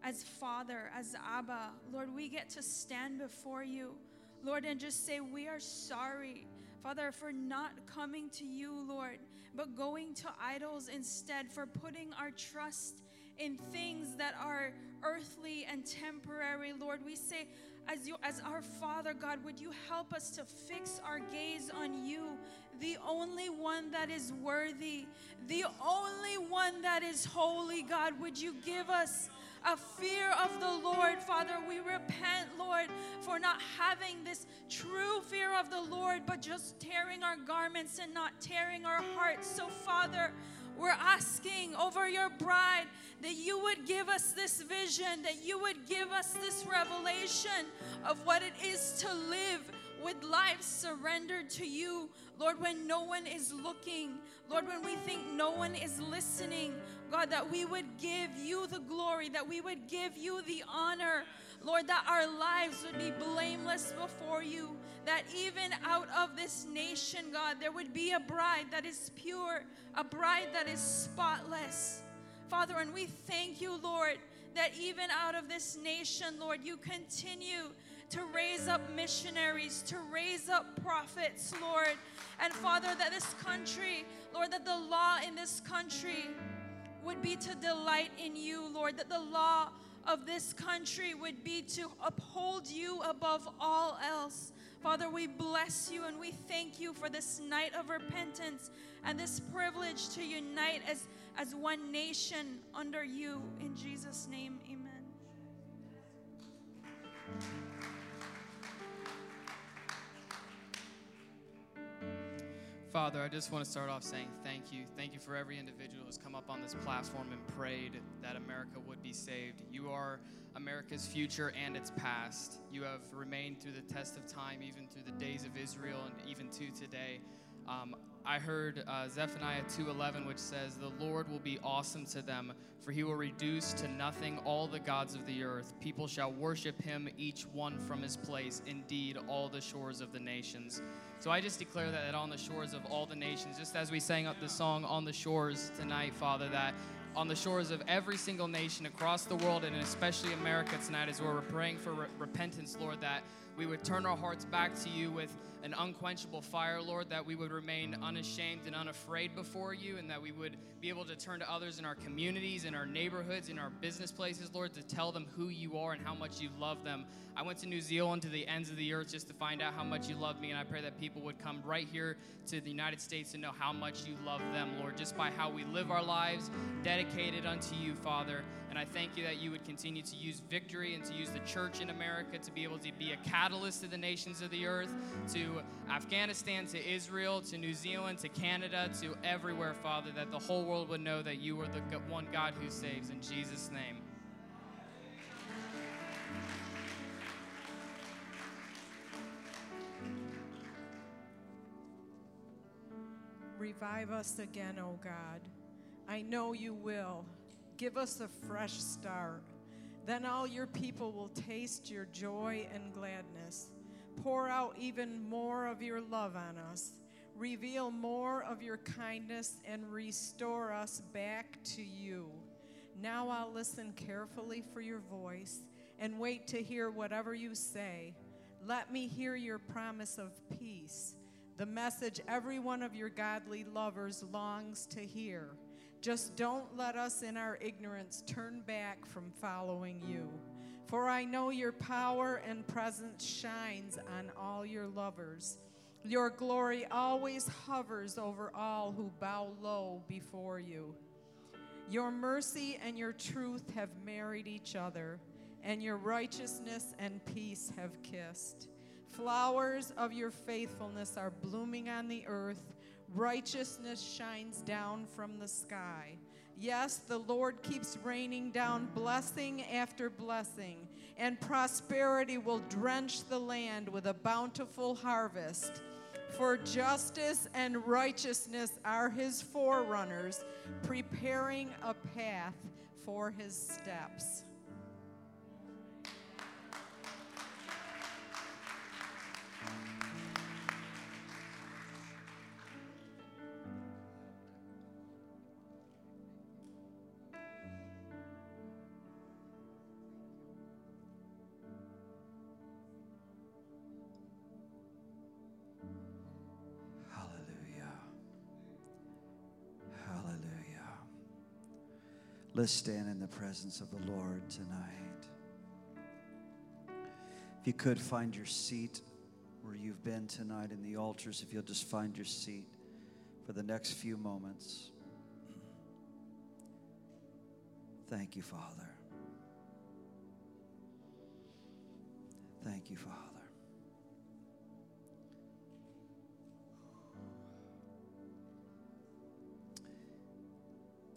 as Father, as Abba. Lord, we get to stand before you, Lord, and just say, We are sorry, Father, for not coming to you, Lord, but going to idols instead, for putting our trust in things that are earthly and temporary, Lord. We say, as, you, as our Father, God, would you help us to fix our gaze on you, the only one that is worthy, the only one that is holy, God? Would you give us a fear of the Lord, Father? We repent, Lord, for not having this true fear of the Lord, but just tearing our garments and not tearing our hearts. So, Father, we're asking over your bride that you would give us this vision, that you would give us this revelation of what it is to live with life surrendered to you. Lord, when no one is looking, Lord, when we think no one is listening, God, that we would give you the glory, that we would give you the honor. Lord, that our lives would be blameless before you, that even out of this nation, God, there would be a bride that is pure, a bride that is spotless. Father, and we thank you, Lord, that even out of this nation, Lord, you continue to raise up missionaries, to raise up prophets, Lord. And Father, that this country, Lord, that the law in this country would be to delight in you, Lord, that the law of this country would be to uphold you above all else. Father, we bless you and we thank you for this night of repentance and this privilege to unite as, as one nation under you. In Jesus' name, amen. Father, I just want to start off saying thank you. Thank you for every individual who's come up on this platform and prayed that America would be saved. You are America's future and its past. You have remained through the test of time, even through the days of Israel and even to today. Um, I heard uh, Zephaniah 2:11, which says, "The Lord will be awesome to them, for He will reduce to nothing all the gods of the earth. People shall worship Him, each one from his place. Indeed, all the shores of the nations." So I just declare that on the shores of all the nations, just as we sang up the song "On the Shores" tonight, Father, that on the shores of every single nation across the world, and especially America tonight, as we're praying for re- repentance, Lord, that we would turn our hearts back to you with an unquenchable fire, Lord, that we would remain unashamed and unafraid before you, and that we would be able to turn to others in our communities, in our neighborhoods, in our business places, Lord, to tell them who you are and how much you love them. I went to New Zealand to the ends of the earth just to find out how much you love me, and I pray that people would come right here to the United States to know how much you love them, Lord, just by how we live our lives dedicated unto you, Father. And I thank you that you would continue to use victory and to use the church in America to be able to be a catalyst to the nations of the earth, to Afghanistan, to Israel, to New Zealand, to Canada, to everywhere, Father, that the whole world would know that you are the one God who saves. In Jesus' name. Revive us again, O God. I know you will. Give us a fresh start. Then all your people will taste your joy and gladness. Pour out even more of your love on us. Reveal more of your kindness and restore us back to you. Now I'll listen carefully for your voice and wait to hear whatever you say. Let me hear your promise of peace, the message every one of your godly lovers longs to hear. Just don't let us in our ignorance turn back from following you. For I know your power and presence shines on all your lovers. Your glory always hovers over all who bow low before you. Your mercy and your truth have married each other, and your righteousness and peace have kissed. Flowers of your faithfulness are blooming on the earth. Righteousness shines down from the sky. Yes, the Lord keeps raining down blessing after blessing, and prosperity will drench the land with a bountiful harvest. For justice and righteousness are his forerunners, preparing a path for his steps. Let's stand in the presence of the Lord tonight. If you could find your seat where you've been tonight in the altars, if you'll just find your seat for the next few moments. Thank you, Father. Thank you, Father.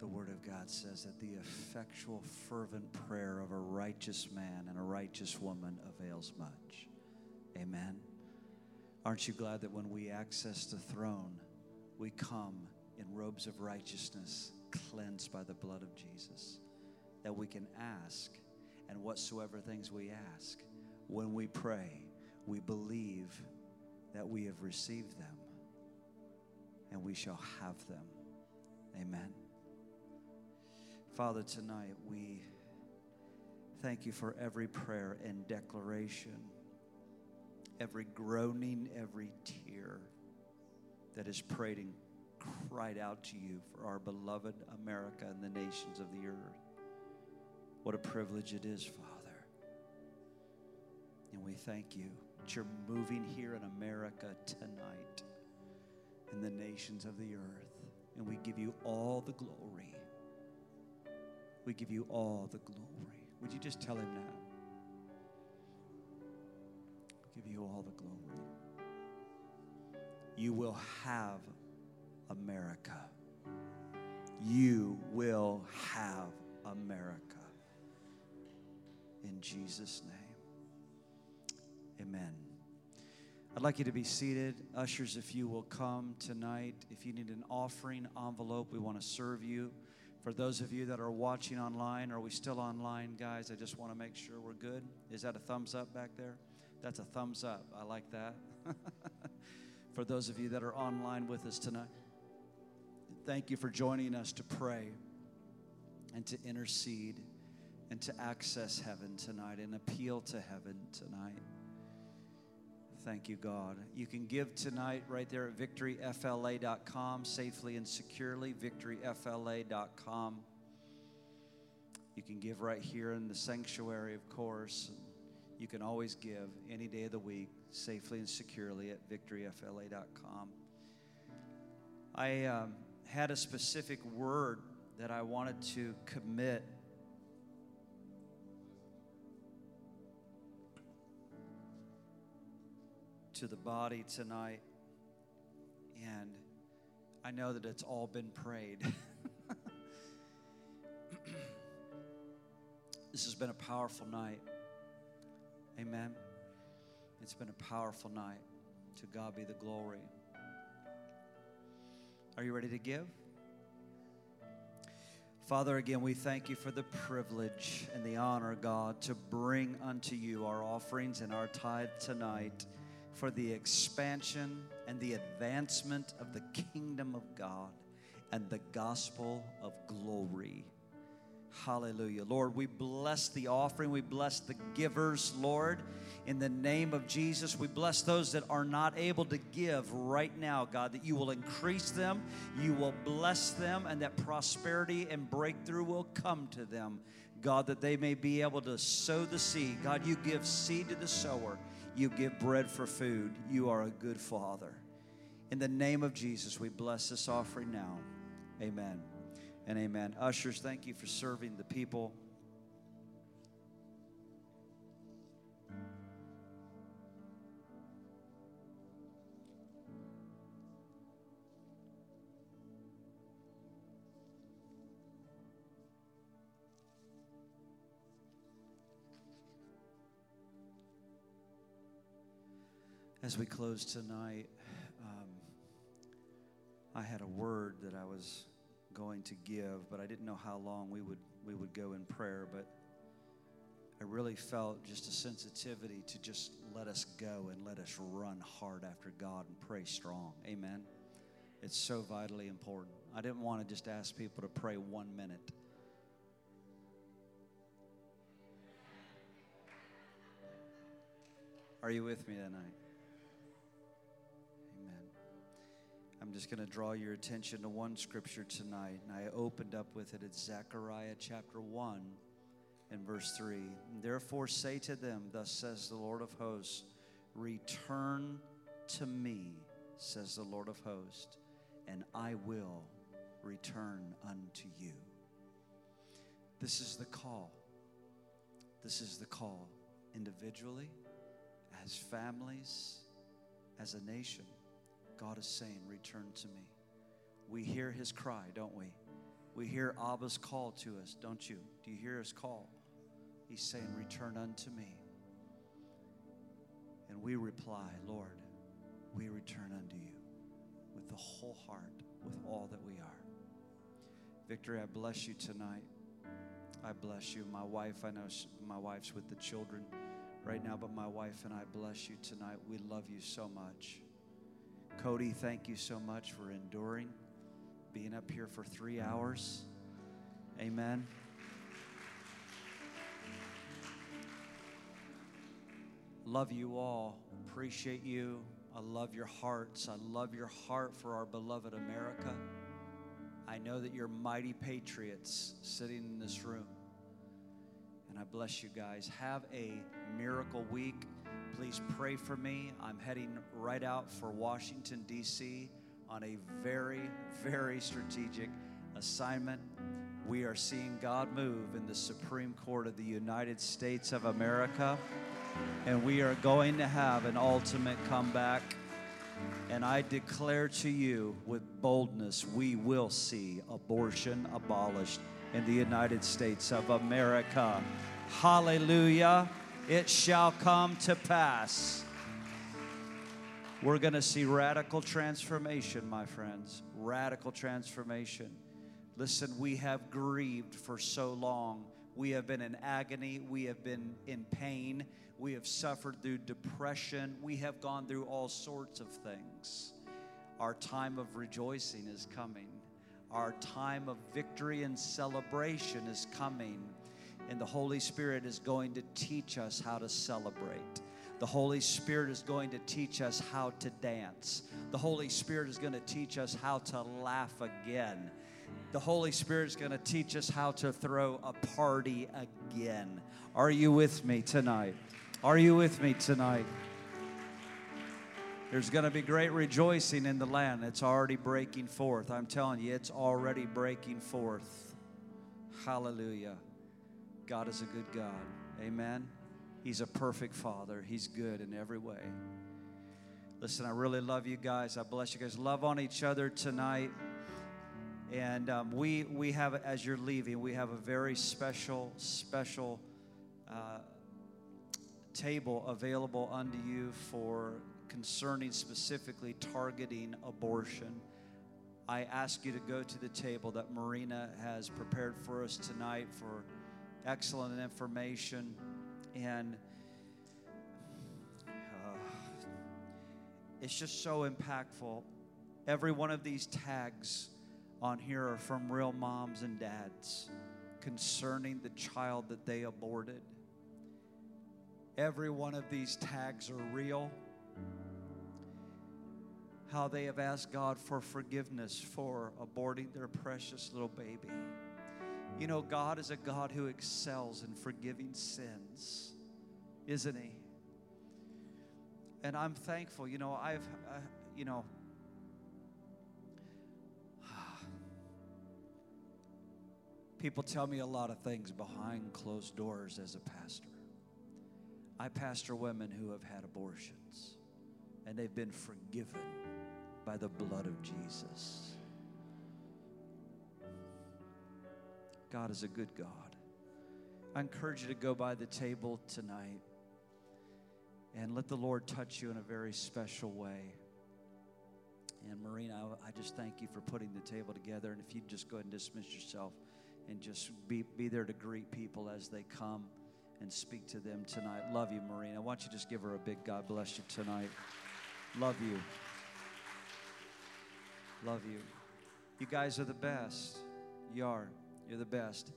The Word of God says that the effectual, fervent prayer of a righteous man and a righteous woman avails much. Amen. Aren't you glad that when we access the throne, we come in robes of righteousness, cleansed by the blood of Jesus? That we can ask, and whatsoever things we ask, when we pray, we believe that we have received them, and we shall have them. Amen. Father, tonight we Thank you for every prayer and declaration, every groaning, every tear that is prayed and cried out to you for our beloved America and the nations of the earth. What a privilege it is, Father. And we thank you that you're moving here in America tonight, in the nations of the earth. And we give you all the glory. We give you all the glory. Would you just tell him that? Give you all the glory. You will have America. You will have America. In Jesus' name. Amen. I'd like you to be seated. Ushers, if you will come tonight. If you need an offering envelope, we want to serve you. For those of you that are watching online, are we still online, guys? I just want to make sure we're good. Is that a thumbs up back there? That's a thumbs up. I like that. for those of you that are online with us tonight, thank you for joining us to pray and to intercede and to access heaven tonight and appeal to heaven tonight. Thank you, God. You can give tonight right there at victoryfla.com, safely and securely, victoryfla.com. You can give right here in the sanctuary, of course. You can always give any day of the week, safely and securely at victoryfla.com. I um, had a specific word that I wanted to commit to the body tonight. And I know that it's all been prayed. this has been a powerful night. Amen. It's been a powerful night. To God be the glory. Are you ready to give? Father, again, we thank you for the privilege and the honor, God, to bring unto you our offerings and our tithe tonight for the expansion and the advancement of the kingdom of God and the gospel of glory. Hallelujah. Lord, we bless the offering. We bless the givers, Lord. In the name of Jesus, we bless those that are not able to give right now, God, that you will increase them, you will bless them, and that prosperity and breakthrough will come to them. God, that they may be able to sow the seed. God, you give seed to the sower. You give bread for food. You are a good father. In the name of Jesus, we bless this offering now. Amen and amen. Ushers, thank you for serving the people. As we close tonight, um, I had a word that I was going to give, but I didn't know how long we would we would go in prayer. But I really felt just a sensitivity to just let us go and let us run hard after God and pray strong. Amen. It's so vitally important. I didn't want to just ask people to pray one minute. Are you with me tonight? I'm just going to draw your attention to one scripture tonight. And I opened up with it. It's Zechariah chapter 1 and verse 3. Therefore, say to them, Thus says the Lord of hosts, Return to me, says the Lord of hosts, and I will return unto you. This is the call. This is the call individually, as families, as a nation. God is saying, Return to me. We hear his cry, don't we? We hear Abba's call to us, don't you? Do you hear his call? He's saying, Return unto me. And we reply, Lord, we return unto you with the whole heart, with all that we are. Victory, I bless you tonight. I bless you. My wife, I know she, my wife's with the children right now, but my wife and I bless you tonight. We love you so much. Cody, thank you so much for enduring, being up here for three hours. Amen. Love you all. Appreciate you. I love your hearts. I love your heart for our beloved America. I know that you're mighty patriots sitting in this room. And I bless you guys. Have a miracle week. Please pray for me. I'm heading right out for Washington, D.C. on a very, very strategic assignment. We are seeing God move in the Supreme Court of the United States of America, and we are going to have an ultimate comeback. And I declare to you with boldness, we will see abortion abolished in the United States of America. Hallelujah. It shall come to pass. We're going to see radical transformation, my friends. Radical transformation. Listen, we have grieved for so long. We have been in agony. We have been in pain. We have suffered through depression. We have gone through all sorts of things. Our time of rejoicing is coming. Our time of victory and celebration is coming. And the Holy Spirit is going to teach us how to celebrate. The Holy Spirit is going to teach us how to dance. The Holy Spirit is going to teach us how to laugh again. The Holy Spirit is going to teach us how to throw a party again. Are you with me tonight? Are you with me tonight? There's going to be great rejoicing in the land. It's already breaking forth. I'm telling you, it's already breaking forth. Hallelujah. God is a good God. Amen. He's a perfect Father. He's good in every way. Listen, I really love you guys. I bless you guys. Love on each other tonight. And um, we we have, as you're leaving, we have a very special, special uh, table available unto you for concerning specifically targeting abortion. I ask you to go to the table that Marina has prepared for us tonight for excellent information and uh, it's just so impactful. Every one of these tags on here are from real moms and dads concerning the child that they aborted. Every one of these tags are real. How they have asked God for forgiveness for aborting their precious little baby. You know, God is a God who excels in forgiving sins, isn't He? And I'm thankful. You know, I've, uh, you know, people tell me a lot of things behind closed doors as a pastor. I pastor women who have had abortions, and they've been forgiven by the blood of Jesus. God is a good God. I encourage you to go by the table tonight and let the Lord touch you in a very special way. And Marina, I just thank you for putting the table together. And if you'd just go ahead and dismiss yourself and just be, be there to greet people as they come and speak to them tonight. Love you, Marina. Why don't you just give her a big God bless you tonight? Love you. Love you. You guys are the best. You are. You're the best.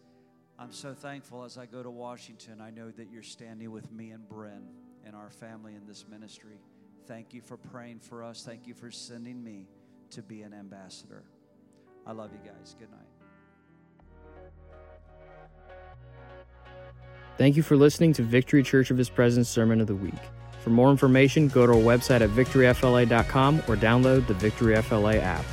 I'm so thankful as I go to Washington. I know that you're standing with me and Bren and our family in this ministry. Thank you for praying for us. Thank you for sending me to be an ambassador. I love you guys. Good night. Thank you for listening to Victory Church of His Presence Sermon of the Week. For more information, go to our website at victoryfla.com or download the Victory FLA app.